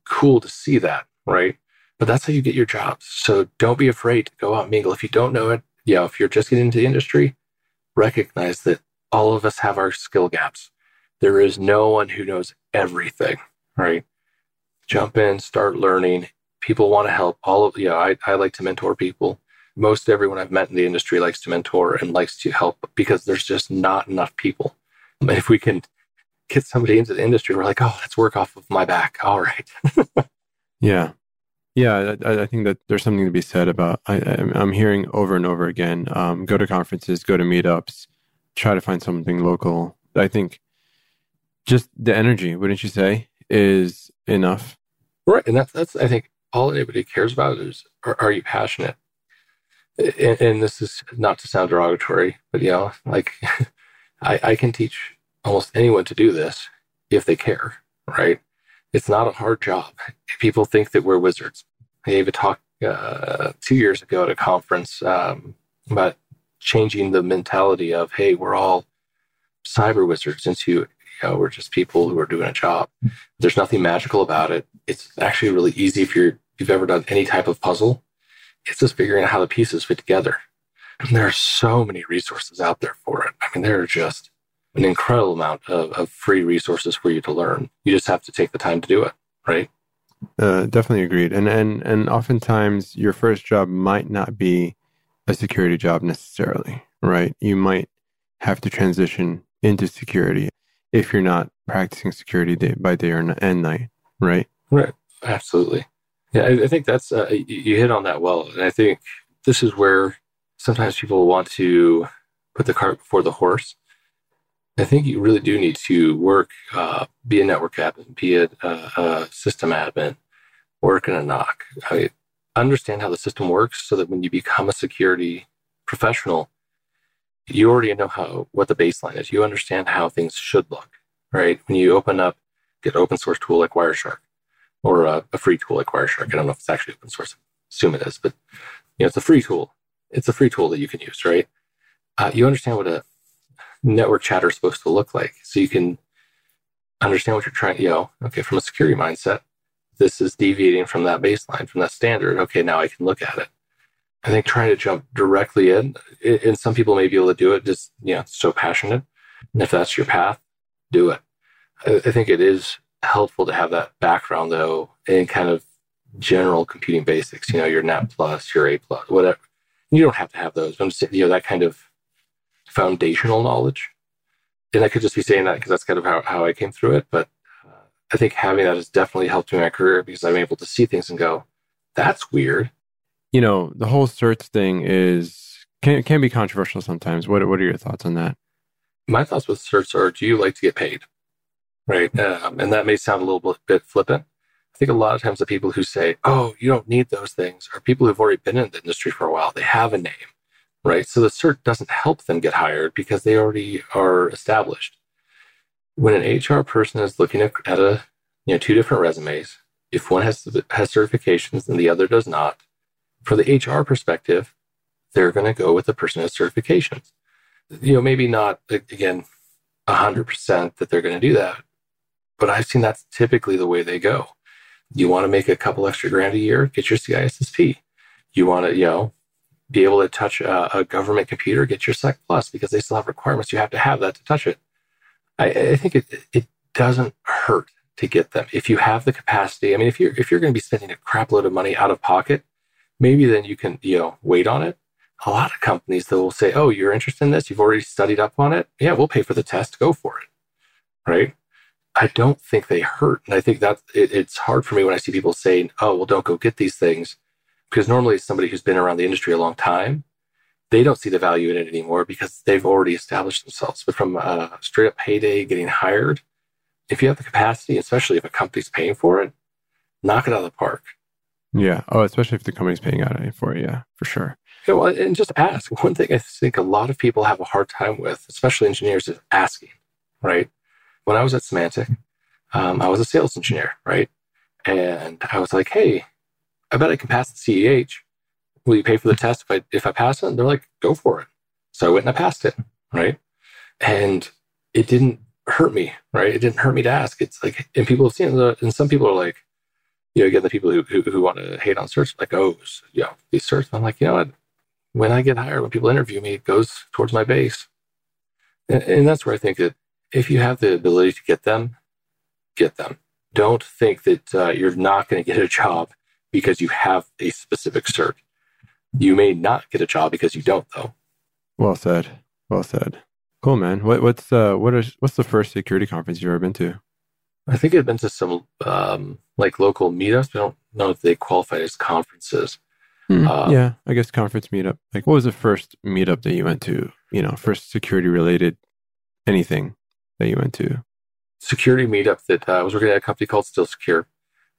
cool to see that, right? But that's how you get your jobs. So don't be afraid to go out and mingle. If you don't know it, you know, if you're just getting into the industry, recognize that all of us have our skill gaps. There is no one who knows everything, right? Jump in, start learning. People want to help. All of, you know, I, I like to mentor people. Most everyone I've met in the industry likes to mentor and likes to help because there's just not enough people. If we can get somebody into the industry, we're like, oh, let's work off of my back. All right. [LAUGHS] yeah. Yeah, I, I, think that there's something to be said about. I, am hearing over and over again: um, go to conferences, go to meetups, try to find something local. I think just the energy, wouldn't you say, is enough? Right, and that's that's I think all anybody cares about is are, are you passionate? And, and, this is not to sound derogatory, but you know, like [LAUGHS] I, I can teach almost anyone to do this if they care, right? It's not a hard job. People think that we're wizards. I gave a talk uh, two years ago at a conference um, about changing the mentality of, hey, we're all cyber wizards into, you know, we're just people who are doing a job. There's nothing magical about it. It's actually really easy if you're, you've ever done any type of puzzle. It's just figuring out how the pieces fit together. And there are so many resources out there for it. I mean, there are just an incredible amount of, of free resources for you to learn. You just have to take the time to do it, right? Uh, definitely agreed. And and and oftentimes your first job might not be a security job necessarily, right? You might have to transition into security if you're not practicing security day by day or and night, right? Right. Absolutely. Yeah, I, I think that's uh, you hit on that well, and I think this is where sometimes people want to put the cart before the horse I think you really do need to work, uh, be a network admin, be a, a, system admin, work in a NOC. I understand how the system works so that when you become a security professional, you already know how what the baseline is. You understand how things should look, right? When you open up, get open source tool like Wireshark or a, a free tool like Wireshark. I don't know if it's actually open source. I assume it is, but you know, it's a free tool. It's a free tool that you can use, right? Uh, you understand what a network chatter is supposed to look like. So you can understand what you're trying, you know, okay, from a security mindset, this is deviating from that baseline, from that standard. Okay, now I can look at it. I think trying to jump directly in, and some people may be able to do it just, you know, so passionate. And if that's your path, do it. I, think it is helpful to have that background though in kind of general computing basics, you know, your Net plus, your A plus, whatever. You don't have to have those. I'm just, you know, that kind of foundational knowledge. And I could just be saying that because that's kind of how, how I came through it. But uh, I think having that has definitely helped me in my career because I'm able to see things and go, that's weird. You know, the whole certs thing is can can be controversial sometimes. What what are your thoughts on that? My thoughts with certs are: Do you like to get paid? Right, um, and that may sound a little bit flippant. I think a lot of times the people who say, "Oh, you don't need those things," are people who've already been in the industry for a while. They have a name right? So the cert doesn't help them get hired because they already are established. When an HR person is looking at, at a you know two different resumes, if one has has certifications and the other does not, for the HR perspective, they're going to go with the person who has certifications. You know, maybe not again hundred percent that they're going to do that, but I've seen that's typically the way they go. You want to make a couple extra grand a year, get your CISSP. You want to, you know, be able to touch a, a, government computer, get your Sec Plus because they still have requirements. You have to have that to touch it. I, I think it, it doesn't hurt to get them if you have the capacity. I mean, if you're if you're going to be spending a crap load of money out of pocket, maybe then you can you know wait on it. A lot of companies that will say, "Oh, you're interested in this? You've already studied up on it. Yeah, we'll pay for the test. Go for it." Right? I don't think they hurt, and I think that it, it's hard for me when I see people saying, "Oh, well, don't go get these things." Because normally somebody who's been around the industry a long time, they don't see the value in it anymore because they've already established themselves. But from a straight up payday getting hired, if you have the capacity, especially if a company's paying for it, knock it out of the park. Yeah. Oh, especially if the company's paying out of for it. Yeah, for sure. Yeah, well, and just ask. One thing I think a lot of people have a hard time with, especially engineers, is asking, right? When I was at Symantec, um, I was a sales engineer, right? And I was like, hey, I bet I can pass the CEH. Will you pay for the test if I if I pass it? And they're like, go for it. So I went and I passed it, right? And it didn't hurt me, right? It didn't hurt me to ask. It's like, and people have seen it, and some people are like, you know, again, the people who, who, who want to hate on search, like, oh, you know, these certs. I'm like, you know what? When I get hired, when people interview me, it goes towards my base. And, and that's where I think that if you have the ability to get them, get them. Don't think that uh, you're not going to get a job because you have a specific cert. You may not get a job because you don't, though. Well said. Well said. Cool, man. What, what's uh, what is what's the first security conference you've ever been to? I think I've been to some um, like local meetups. I don't know if they qualify as conferences. Hmm. Um, yeah, I guess conference meetup. Like, what was the first meetup that you went to? You know, first security related anything that you went to? Security meetup that uh, I was working at a company called StillSecure,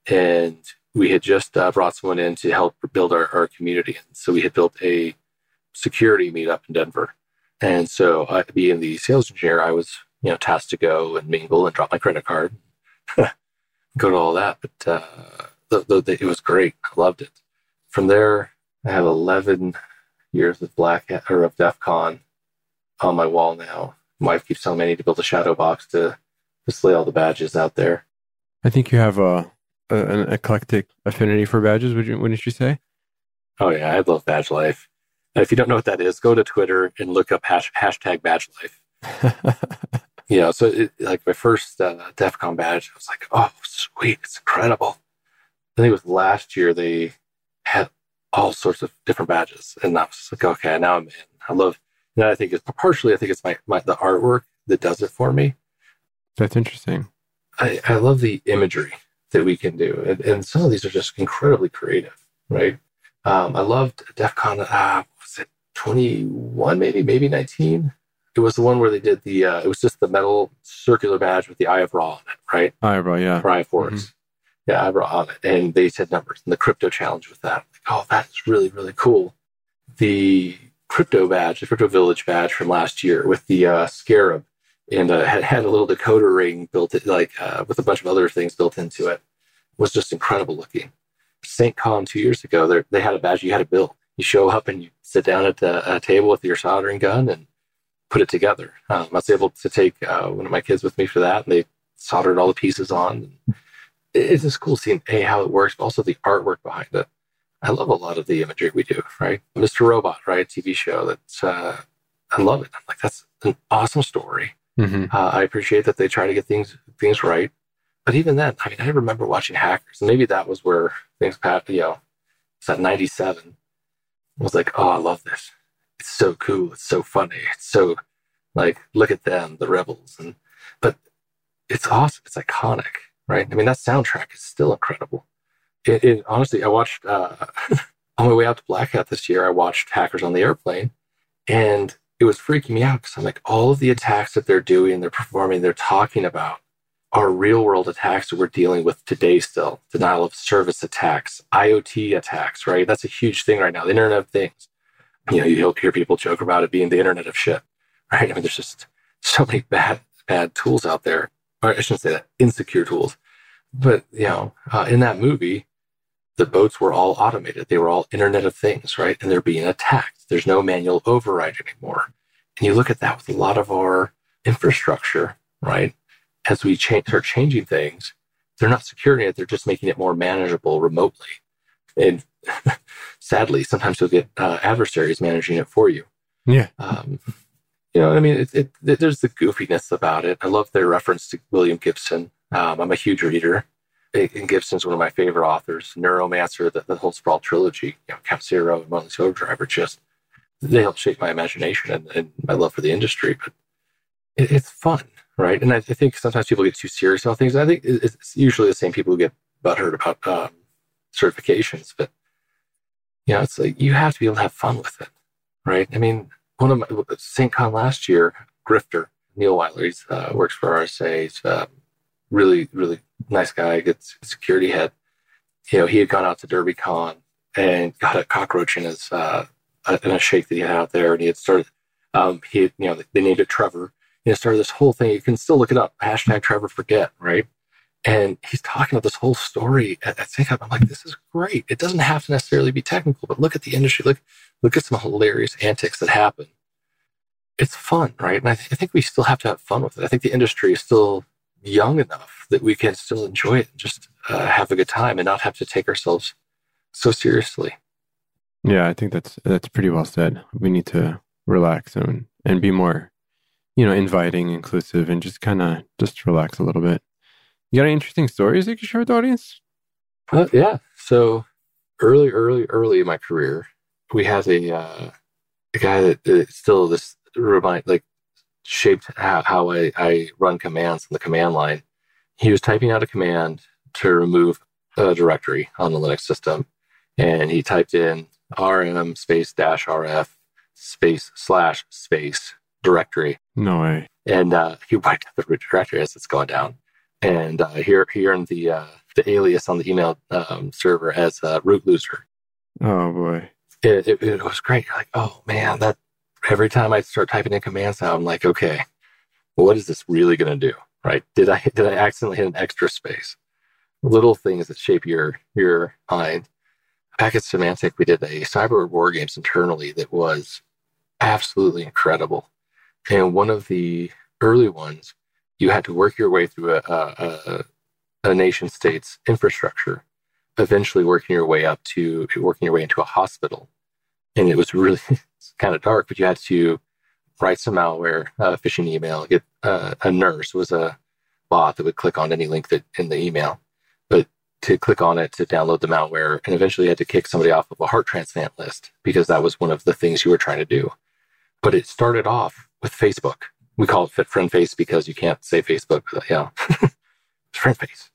and we had just uh, brought someone in to help build our, our community. So we had built a security meetup in Denver. And so, uh, being the sales engineer, I was you know tasked to go and mingle and drop my credit card, [LAUGHS] go to all that. But uh, the, the, the, it was great. I loved it. From there, I have 11 years of Black Hat, or of DEF CON on my wall now. My wife keeps telling me I need to build a shadow box to display all the badges out there. I think you have a a, an eclectic affinity for badges. Would you? Wouldn't you say? Oh yeah, I love badge life. And if you don't know what that is, go to Twitter and look up hash, hashtag badge life. [LAUGHS] you know, so it, like my first uh, DEF CON badge, I was like, oh sweet, it's incredible. I think it was last year they had all sorts of different badges, and I was like, okay, now I'm in. I love. And I think it's partially, I think it's my, my the artwork that does it for me. That's interesting. I, I love the imagery that we can do. And, and some of these are just incredibly creative, right? Um, I loved DEF CON, uh, was it 21, maybe, maybe 19? It was the one where they did the, uh, it was just the metal circular badge with the Eye of Ra on it, right? Eye of Ra, yeah. For Eye of Horus. Mm-hmm. Yeah, Eye of Ra on it. And they said numbers and the crypto challenge with that. Like, oh, that's really, really cool. The crypto badge, the crypto village badge from last year with the uh, scarab and uh, had, had a little decoder ring built it, like uh, with a bunch of other things built into it. Was just incredible looking. SaintCon two years ago, they had a badge you had to build. You show up and you sit down at a, a table with your soldering gun and put it together. Um, I was able to take uh, one of my kids with me for that, and they soldered all the pieces on. It's just cool seeing a how it works, but also the artwork behind it. I love a lot of the imagery we do. Right, Mr. Robot, right, TV show. That's uh, I love it. I'm like that's an awesome story Mm-hmm. Uh, I appreciate that they try to get things things right, but even then, I mean, I remember watching Hackers, maybe that was where things, you know, it's at '97. I was like, oh, I love this. It's so cool. It's so funny. It's so like, look at them, the rebels, and but it's awesome. It's iconic, right? I mean, that soundtrack is still incredible. It, it honestly, I watched uh, [LAUGHS] on my way out to Black Hat this year. I watched Hackers on the airplane, and it was freaking me out because I'm like, all of the attacks that they're doing, they're performing, they're talking about are real world attacks that we're dealing with today still. Denial of service attacks, IoT attacks, right? That's a huge thing right now. The Internet of Things. You know, you'll hear people joke about it being the Internet of shit, right? I mean, there's just so many bad, bad tools out there. Or I shouldn't say that, insecure tools. But, you know, uh, in that movie, the boats were all automated. They were all Internet of Things, right? And they're being attacked. There's no manual override anymore. And you look at that with a lot of our infrastructure, right? As we change, start changing things, they're not securing it. They're just making it more manageable remotely. And [LAUGHS] sadly, sometimes you'll get uh, adversaries managing it for you. Yeah. Um, you know, I mean, it, it, it, there's the goofiness about it. I love their reference to William Gibson. Um, I'm a huge reader and Gibson's one of my favorite authors. Neuromancer, the, the whole Sprawl trilogy, you know, Count Zero and Mona Lisa Overdrive just they help shape my imagination and, and my love for the industry. But it, it's fun, right? And I, I, think sometimes people get too serious about things. I think it's usually the same people who get butthurt about um, certifications. But you know, it's like you have to be able to have fun with it, right? I mean, one of my SaintCon last year, Grifter Neil Wyler, he uh, works for RSA. He's um, really, really nice guy, good security head. You know, he had gone out to DerbyCon and got a cockroach in his uh, in a shake that he had out there, and he had started. Um, he, had, you know, they named it Trevor. He had started this whole thing. You can still look it up. Hashtag Trevor Forget, right? And he's talking about this whole story at, at ThinkUp. I'm like, this is great. It doesn't have to necessarily be technical, but look at the industry. Look, look at some hilarious antics that happen. It's fun, right? And I, th- I think we still have to have fun with it. I think the industry is still young enough that we can still enjoy it and just uh, have a good time and not have to take ourselves so seriously. Yeah, I think that's that's pretty well said. We need to relax and and be more, you know, inviting, inclusive, and just kind of just relax a little bit. You got any interesting stories you can share with the audience? Uh, yeah. So early, early, early in my career, we had a uh, a guy that uh, still this remind like shaped how, how I, I run commands in the command line. He was typing out a command to remove a directory on the Linux system, and he typed in rm space dash rf space slash space directory. No way. And uh, he wiped out the root directory as it's going down. And uh, here, here in the uh, the alias on the email um, server as root loser. Oh boy, it, it, it, was great. You're like, oh man, that every time I start typing in commands now, I'm like, okay, what is this really going to do? Right? Did I did I accidentally hit an extra space? Little things that shape your your mind. Back at we did a cyber war games internally that was absolutely incredible. And one of the early ones, you had to work your way through a, a, a nation state's infrastructure, eventually working your way up to working your way into a hospital. And it was really [LAUGHS] kind of dark, but you had to write some malware, uh, phishing email, get uh, a nurse was a bot that would click on any link that in the email, but to click on it to download the malware, and eventually had to kick somebody off of a heart transplant list because that was one of the things you were trying to do. But it started off with Facebook. We call it Fit Friend Face because you can't say Facebook. Yeah, [LAUGHS] friend face.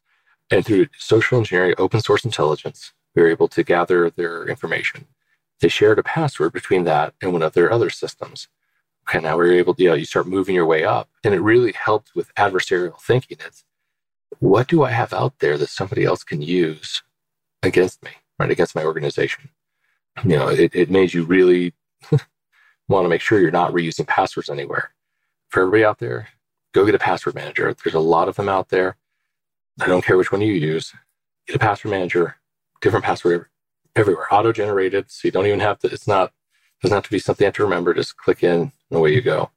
And through social engineering, open source intelligence, we were able to gather their information. They shared a password between that and one of their other systems. Okay, now we are able to, you know, you start moving your way up. And it really helped with adversarial thinking. It's what do I have out there that somebody else can use against me, right? Against my organization. You know, it, it made you really [LAUGHS] want to make sure you're not reusing passwords anywhere. For everybody out there, go get a password manager. There's a lot of them out there. I don't care which one you use. Get a password manager, different password everywhere, auto generated. So you don't even have to, it's not, doesn't have to be something you have to remember. Just click in and away you go.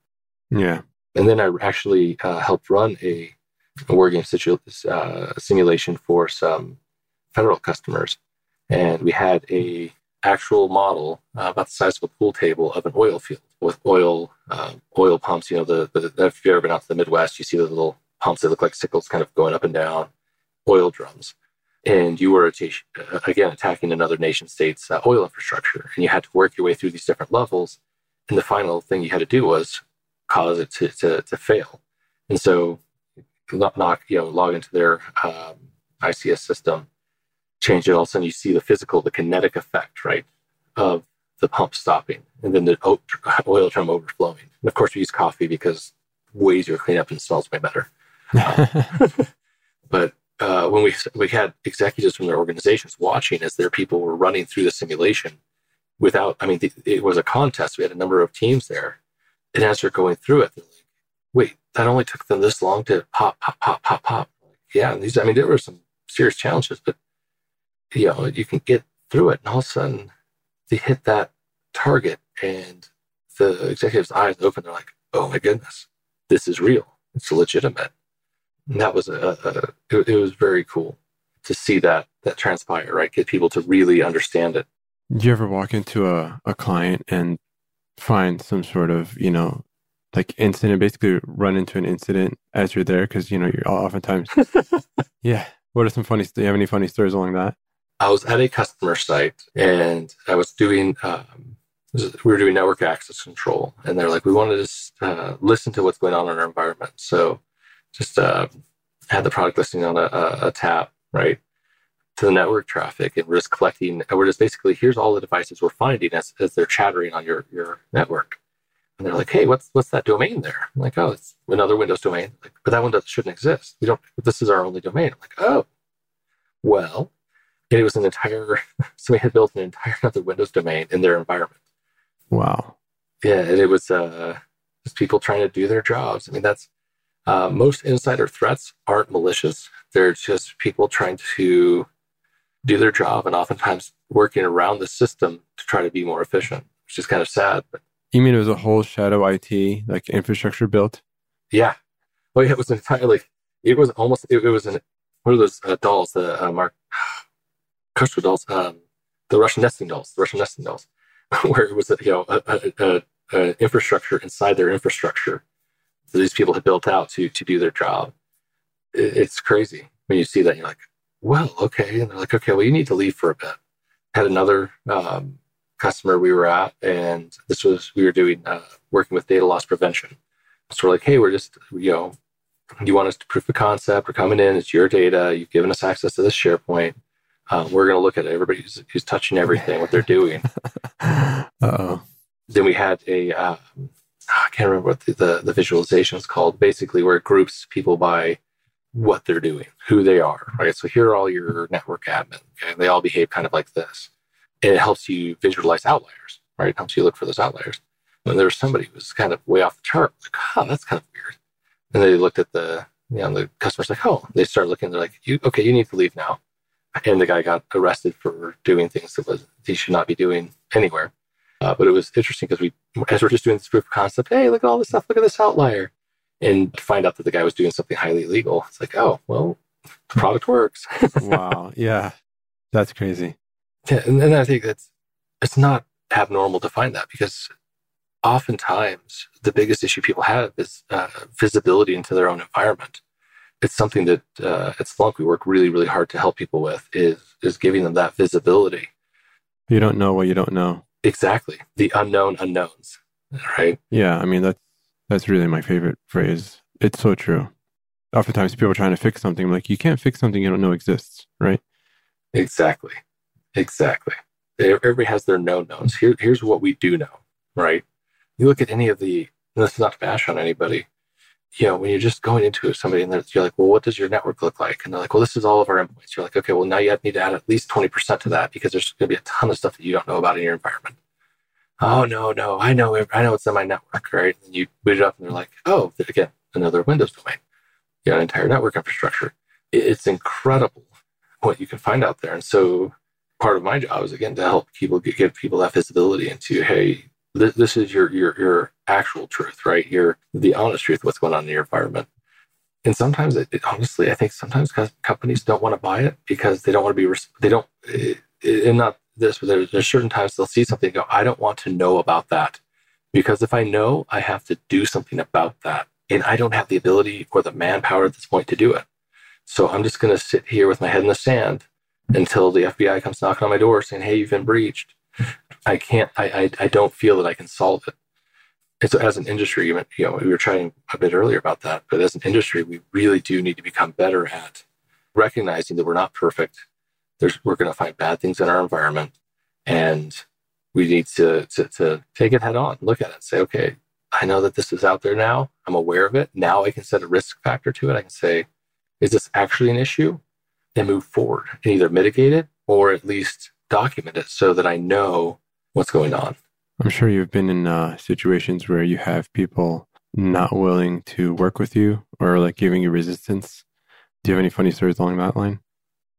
Yeah. And then I actually uh, helped run a, a war game situ- uh, simulation for some federal customers. And we had a actual model uh, about the size of a pool table of an oil field with oil uh, oil pumps. You know, the, the if you've ever been out to the Midwest, you see the little pumps that look like sickles, kind of going up and down, oil drums. And you were uh, again attacking another nation state's uh, oil infrastructure, and you had to work your way through these different levels. And the final thing you had to do was cause it to, to, to fail. And so, knock you know log into their um, ICS system change it, all of a sudden you see the physical, the kinetic effect, right, of the pump stopping and then the [LAUGHS] oil drum overflowing. And of course, we use coffee because way easier to clean up and smells way better. [LAUGHS] [LAUGHS] but uh, when we we had executives from their organizations watching as their people were running through the simulation without, I mean, it was a contest. We had a number of teams there, and as they're going through it, they're like, "Wait, that only took them this long to pop, pop, pop, pop, pop." yeah, these. I mean, there were some serious challenges, but you know, you can get through it. And all of a sudden they hit that target and the executive's eyes open. They're like, oh my goodness, this is real. It's legitimate. And that was a, a it, it, was very cool to see that that transpire, right? Get people to really understand it. Do you ever walk into a, a client and find some sort of, you know, like incident, basically run into an incident as you're there? Cause, you know, you're oftentimes, [LAUGHS] yeah. What are some funny, do you have any funny stories along that? I was at a customer site and I was doing, um, we were doing network access control, and they're like, we wanted to uh, listen to what's going on in our environment. So just uh, had the product listing on a, a, a tab, right, to the network traffic, and we're just collecting. And we're just basically here's all the devices we're finding as, as they're chattering on your your network. And they're like, hey, what's what's that domain there? I'm like, oh, it's another Windows domain. Like, but that one shouldn't exist. We don't. This is our only domain. I'm like, oh, well, and it was an entire, [LAUGHS] somebody had built an entire other Windows domain in their environment. Wow. Yeah, and it was uh, just people trying to do their jobs. I mean, that's uh, most insider threats aren't malicious. They're just people trying to do their job and oftentimes working around the system to try to be more efficient, which is kind of sad. But you mean it was a whole shadow IT like infrastructure built? Yeah. Well, yeah, it was entirely. It was almost. It, it was an what are those uh, dolls? The uh, Mark [SIGHS] Kushner dolls, um, the Russian nesting dolls, the Russian nesting dolls, [LAUGHS] where it was you know a, a, a, a, infrastructure inside their infrastructure that these people had built out to to do their job. It's crazy when you see that. You're like, well, okay, and they're like, okay, well, you need to leave for a bit. Had another um, customer we were at, and this was we were doing uh, working with data loss prevention. So we're like, hey, we're just you know you want us to proof of concept, we're coming in, it's your data, you've given us access to this SharePoint. Uh, we're going to look at everybody who's, who's, touching everything, what they're doing. [LAUGHS] oh Then we had a, uh, I can't remember what the, the, the visualization is called, basically where it groups people by what they're doing, who they are, right? So here are all your network admin, okay? They all behave kind of like this. And it helps you visualize outliers, right? It helps you look for those outliers. And there was somebody who was kind of way off the chart, like, oh, that's kind of weird. And they looked at the, you know, the customer's like, oh, they start looking, they're like, you, okay, you need to leave now. And the guy got arrested for doing things that was he should not be doing anywhere. Uh, but it was interesting because we, as we're just doing this proof of concept, hey, look at all this stuff, look at this outlier, and find out that the guy was doing something highly illegal. It's like, oh, well, the product works. [LAUGHS] wow. Yeah. That's crazy. Yeah. And, and I think that's, it's not abnormal to find that because oftentimes the biggest issue people have is uh, visibility into their own environment. It's something that uh, at Splunk we work really, really hard to help people with is is giving them that visibility. You don't know what you don't know. Exactly, the unknown unknowns, right? Yeah, I mean that's that's really my favorite phrase. It's so true. Oftentimes people are trying to fix something like you can't fix something you don't know exists, right? Exactly, exactly. Everybody has their known knowns. Here, here's what we do know, right? you look at any of the, this is not to bash on anybody, you know, when you're just going into somebody and you're like, well, what does your network look like? And they're like, well, this is all of our endpoints. You're like, okay, well, now you need to add at least 20% to that because there's going to be a ton of stuff that you don't know about in your environment. Oh, no, no, I know, I know it's in my network, right? And you boot it up and they're like, oh, again, another Windows domain. You got an entire network infrastructure. It's incredible what you can find out there. And so part of my job is, again, to help people get, give people that visibility into, hey, this, this is your, your, your actual truth, right? Your, the honest truth, what's going on in your environment. And sometimes it, it, honestly, I think sometimes companies don't want to buy it because they don't want to be, they don't, eh, and not this, but there's, there's certain times they'll see something go, I don't want to know about that because if I know, I have to do something about that. And I don't have the ability or the manpower at this point to do it. So I'm just going to sit here with my head in the sand until the FBI comes knocking on my door saying, Hey, you've been breached. I can't, I, I, I don't feel that I can solve it. And so as an industry, you know, we were chatting a bit earlier about that, but as an industry, we really do need to become better at recognizing that we're not perfect. There's, we're going to find bad things in our environment and we need to, to, to take it head on, look at it say, okay, I know that this is out there now. I'm aware of it. Now I can set a risk factor to it. I can say, is this actually an issue? And move forward and either mitigate it or at least document it so that I know what's going on. I'm sure you've been in uh, situations where you have people not willing to work with you or like giving you resistance. Do you have any funny stories along that line?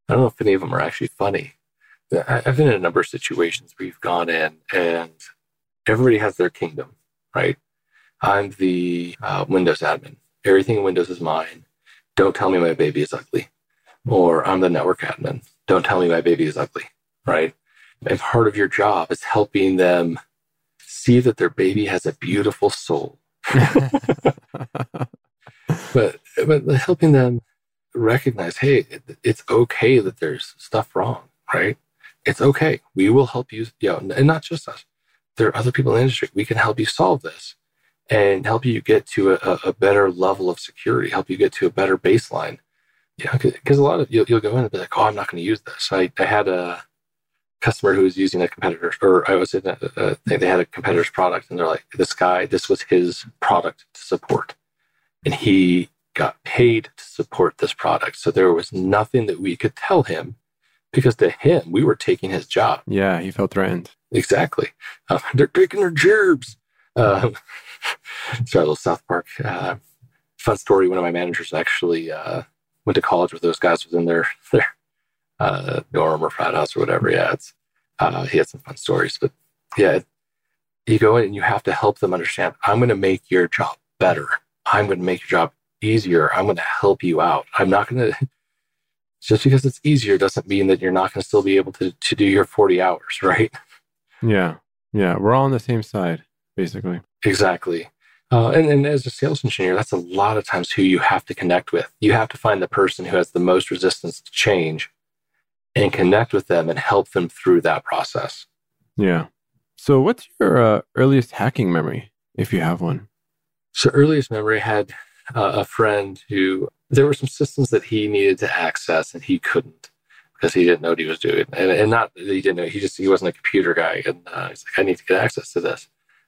I don't know if any of them are actually funny. I've been in a number of situations where you've gone in and everybody has their kingdom, right? I'm the uh, Windows admin. Everything in Windows is mine. Don't tell me my baby is ugly. Or I'm the network admin. Don't tell me my baby is ugly, right? And part of your job is helping them see that their baby has a beautiful soul. [LAUGHS] but but helping them recognize, hey, it, it's okay that there's stuff wrong, right? It's okay. We will help you, you know, and not just us. There are other people in the industry. We can help you solve this and help you get to a, a better level of security, help you get to a better baseline. Yeah, because a lot of you'll, you'll go in and be like, "Oh, I'm not going to use this." I, I had a customer who was using a competitor, or I was in a, a thing, they had a competitor's product, and they're like, this guy, this was his product to support. And he got paid to support this product. So there was nothing that we could tell him because to him, we were taking his job. Yeah, he felt threatened. Exactly. Uh, [LAUGHS] they're taking their jobs. Uh, sorry, a little South Park. Uh, fun story. One of my managers actually uh, went to college with those guys within their, [LAUGHS] their uh, dorm or frat house or whatever. he it's uh, he had some fun stories, but yeah, you go in and you have to help them understand. I'm going to make your job better. I'm going to make your job easier. I'm going to help you out. I'm not going [LAUGHS] to. Just because it's easier doesn't mean that you're not going to still be able to, to do your 40 hours, [LAUGHS] right? Yeah. Yeah. We're all on the same side, basically. Exactly. Uh, and, and as a sales engineer, that's a lot of times who you have to connect with. You have to find the person who has the most resistance to change and connect with them and help them through that process. Yeah. So, what's your uh, earliest hacking memory, if you have one? So, earliest memory had uh, a friend who there were some systems that he needed to access and he couldn't because he didn't know what he was doing, and, and not that he didn't know. He just he wasn't a computer guy, and uh, he's like, I need to get access to this.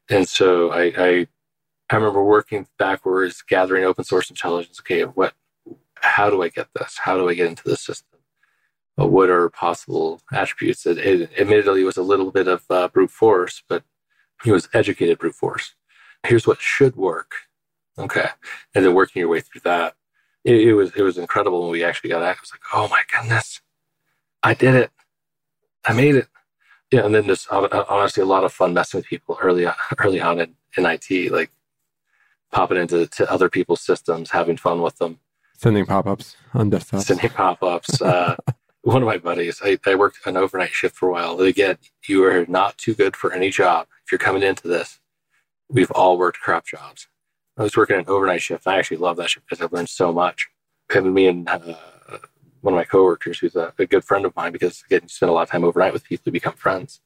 And so I, I I remember working backwards, gathering open source intelligence. Okay, what? How do I get this? How do I get into the system? Uh, what are possible attributes? It, it admittedly was a little bit of uh, brute force, but he was educated brute force. Here's what should work. Okay, and then working your way through that, it, it was it was incredible when we actually got access. Like, oh my goodness, I did it. I made it. Yeah, and then just honestly a lot of fun messing with people early on, [LAUGHS] early on in, in IT, like popping into to other people's systems, having fun with them, sending pop-ups on desktop, sending pop-ups. Uh, [LAUGHS] one of my buddies, I, I worked an overnight shift for a while. Again, you are not too good for any job if you're coming into this. We've all worked crap jobs. I was working an overnight shift. I actually love that shift because I've learned so much. Having me and uh, one of my coworkers, who's a, a, good friend of mine, because again, you spend a lot of time overnight with people, you become friends,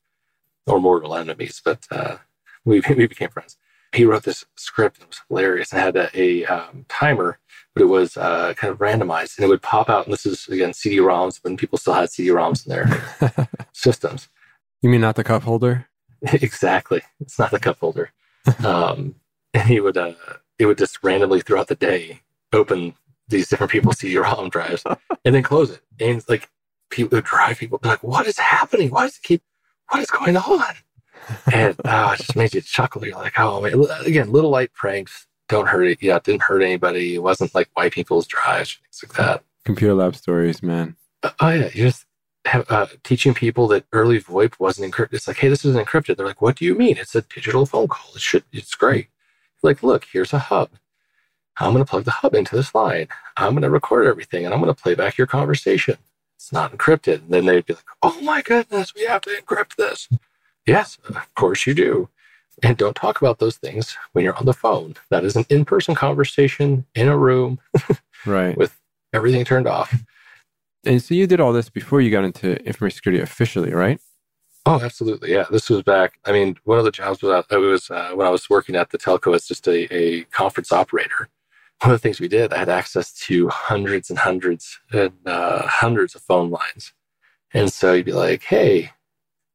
or mortal enemies. But uh, we [LAUGHS] we became friends he wrote this script and it was hilarious. and had a, a um, timer, but it was uh, kind of randomized and it would pop out. And this is again CD-ROMs when people still had CD-ROMs in their [LAUGHS] systems. You mean not the cup holder? [LAUGHS] exactly. It's not the cup holder. [LAUGHS] um, and he would uh, it would just randomly throughout the day open these different people's CD-ROM drives and then close it. And like people would drive people be like, "What is happening? Why does it keep? What is going on?" And oh, it just made you chuckle. You're like, oh man. Again, little light pranks don't hurt it. Yeah, it didn't hurt anybody. It wasn't like white people's drives, things like that. Computer lab stories, man. Uh, oh yeah, you just have, uh, teaching people that early VoIP wasn't encrypted. It's like, hey, this isn't encrypted. They're like, what do you mean? It's a digital phone call. It should. It's great. Like, look, here's a hub. I'm going to plug the hub into this line. I'm going to record everything, and I'm going to play back your conversation. It's not encrypted. And then they'd be like, oh my goodness, we have to encrypt this. Yes, of course you do. And don't talk about those things when you're on the phone. That is an in person conversation in a room. [LAUGHS] right. With everything turned off. And so you did all this before you got into information security officially, right? Oh, absolutely. Yeah. This was back. I mean, one of the jobs was, it was uh, when I was working at the telco as just a, a conference operator. One of the things we did, I had access to hundreds and hundreds and uh, hundreds of phone lines. And so you'd be like, hey,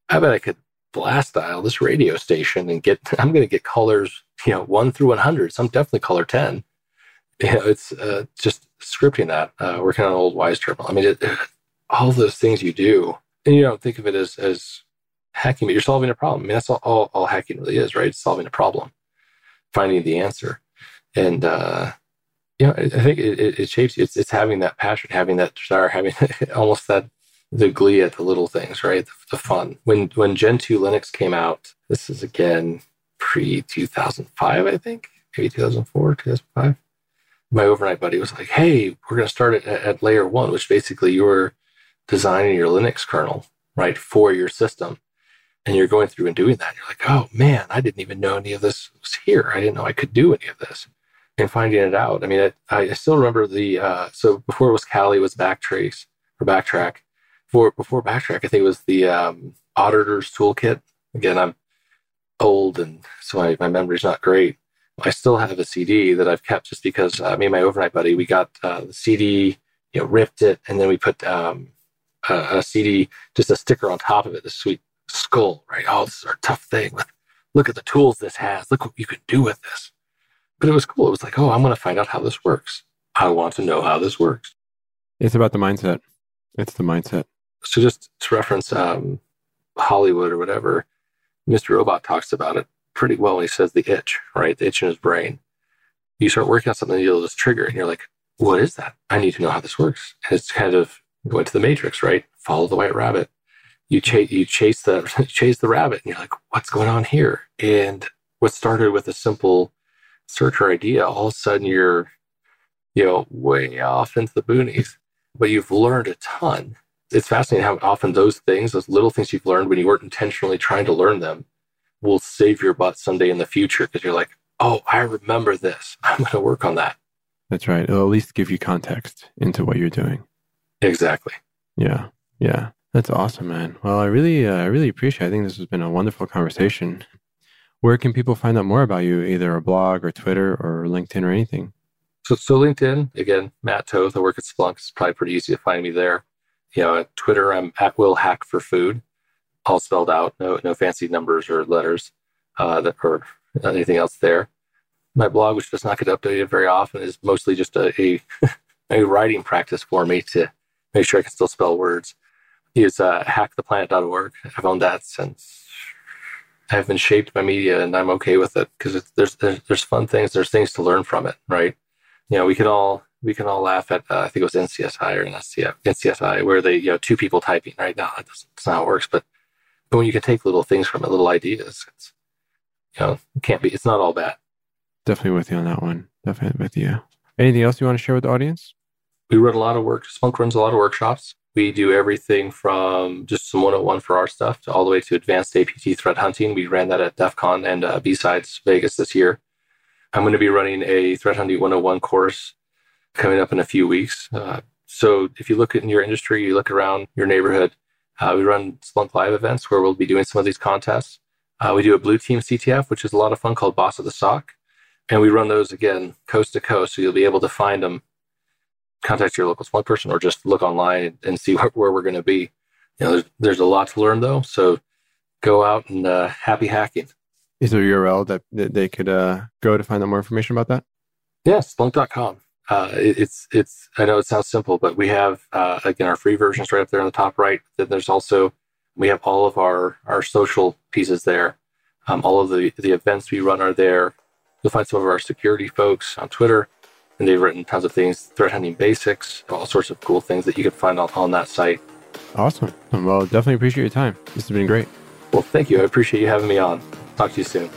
I bet I could blast dial this radio station and get [LAUGHS] i'm going to get colors you know 1 through 100 so i'm definitely color 10 you know it's uh, just scripting that uh, working on an old Wyse terminal. I mean it, [SIGHS] all those things you do and you don't think of it as as hacking but you're solving a problem. I mean that's all, all, all hacking really is right? It's solving a problem finding the answer. And uh you know i think it, it, it shapes you it's, it's having that passion having that desire having [LAUGHS] almost that the glee at the little things, right? The, the fun. When when Gentoo Linux came out, this is again pre 2005, I think, maybe 2004, 2005. My overnight buddy was like, "Hey, we're going to start it at, at layer one, which basically you're designing your Linux kernel, right, for your system." And you're going through and doing that. You're like, oh man, I didn't even know any of this was here. I didn't know I could do any of this. And finding it out. I mean, I, I still remember the, uh, so before it was Kali, it was Backtrace or Backtrack before before backtrack, I think it was the um, Auditor's Toolkit. Again, I'm old and so my, my memory's not great. I still have a CD that I've kept just because uh, me and my overnight buddy we got uh, the CD, you know, ripped it, and then we put um, a, a, CD, just a sticker on top of it, the sweet skull, right? Oh, this is our tough thing. With look at the tools this has. Look what you can do with this. But it was cool. It was like, oh, I'm going to find out how this works. I want to know how this works. It's about the mindset. It's the mindset so just to reference um, Hollywood or whatever, Mr. Robot talks about it pretty well when he says the itch, right? The itch in his brain. You start working on something, you'll just trigger, and you're like, what is that? I need to know how this works. And it's kind of going to the matrix, right? Follow the white rabbit. You chase, you chase the [LAUGHS] chase the rabbit, and you're like, what's going on here? And what started with a simple searcher idea, all of a sudden you're, you know, way off into the boonies but you've learned a ton. It's fascinating how often those things, those little things you've learned when you weren't intentionally trying to learn them, will save your butt someday in the future because you're like, oh, I remember this. [LAUGHS] I'm going to work on that. That's right. It'll at least give you context into what you're doing. Exactly. Yeah. Yeah. That's awesome, man. Well, I really, uh, I really appreciate. It. I think this has been a wonderful conversation. Where can people find out more about you? Either a blog or Twitter or LinkedIn or anything. So, so LinkedIn again, Matt Toth. I work at Splunk. It's probably pretty easy to find me there. You know, Twitter, I'm at Will Hack for Food, all spelled out. No, no fancy numbers or letters, uh, that, or anything else there. My blog, which does not get updated very often, is mostly just a, a, [LAUGHS] a writing practice for me to make sure I can still spell words. Is uh, hacktheplanet.org. I've owned that since I've been shaped by media, and I'm okay with it because there's, there's there's fun things. There's things to learn from it, right? you know, we can all we can all laugh at uh, I think it was NCSI or NCF, NCSI where they you know two people typing right now. That's, that's not how it works, but but when you can take little things from it, little ideas, it's you know it can't be. It's not all bad. Definitely with you on that one. Definitely with you. Anything else you want to share with the audience? We run a lot of work. Splunk runs a lot of workshops. We do everything from just some 101 for our stuff to all the way to advanced APT threat hunting. We ran that at DEF CON and uh, B-Sides Vegas this year. I'm going to be running a Threat Hunting 101 course coming up in a few weeks. Uh, so if you look in your industry, you look around your neighborhood, uh, we run Splunk Live events where we'll be doing some of these contests. Uh, we do a blue team CTF, which is a lot of fun called Boss of the SOC. And we run those again coast to coast. So you'll be able to find them, contact your local Splunk person, or just look online and see [LAUGHS] where, where we're going to be. You know, there's, there's a lot to learn though. So go out and uh, happy hacking. Is there a URL that, that they could uh, go to find out more information about that? Yeah, Splunk.com. Uh, it, it's it's. I know it sounds simple, but we have uh, again our free versions right up there on the top right. Then there's also we have all of our our social pieces there. Um, all of the the events we run are there. You'll find some of our security folks on Twitter, and they've written tons of things, threat hunting basics, all sorts of cool things that you can find on, on that site. Awesome. Well, definitely appreciate your time. This has been great. Well, thank you. I appreciate you having me on. Talk to you soon.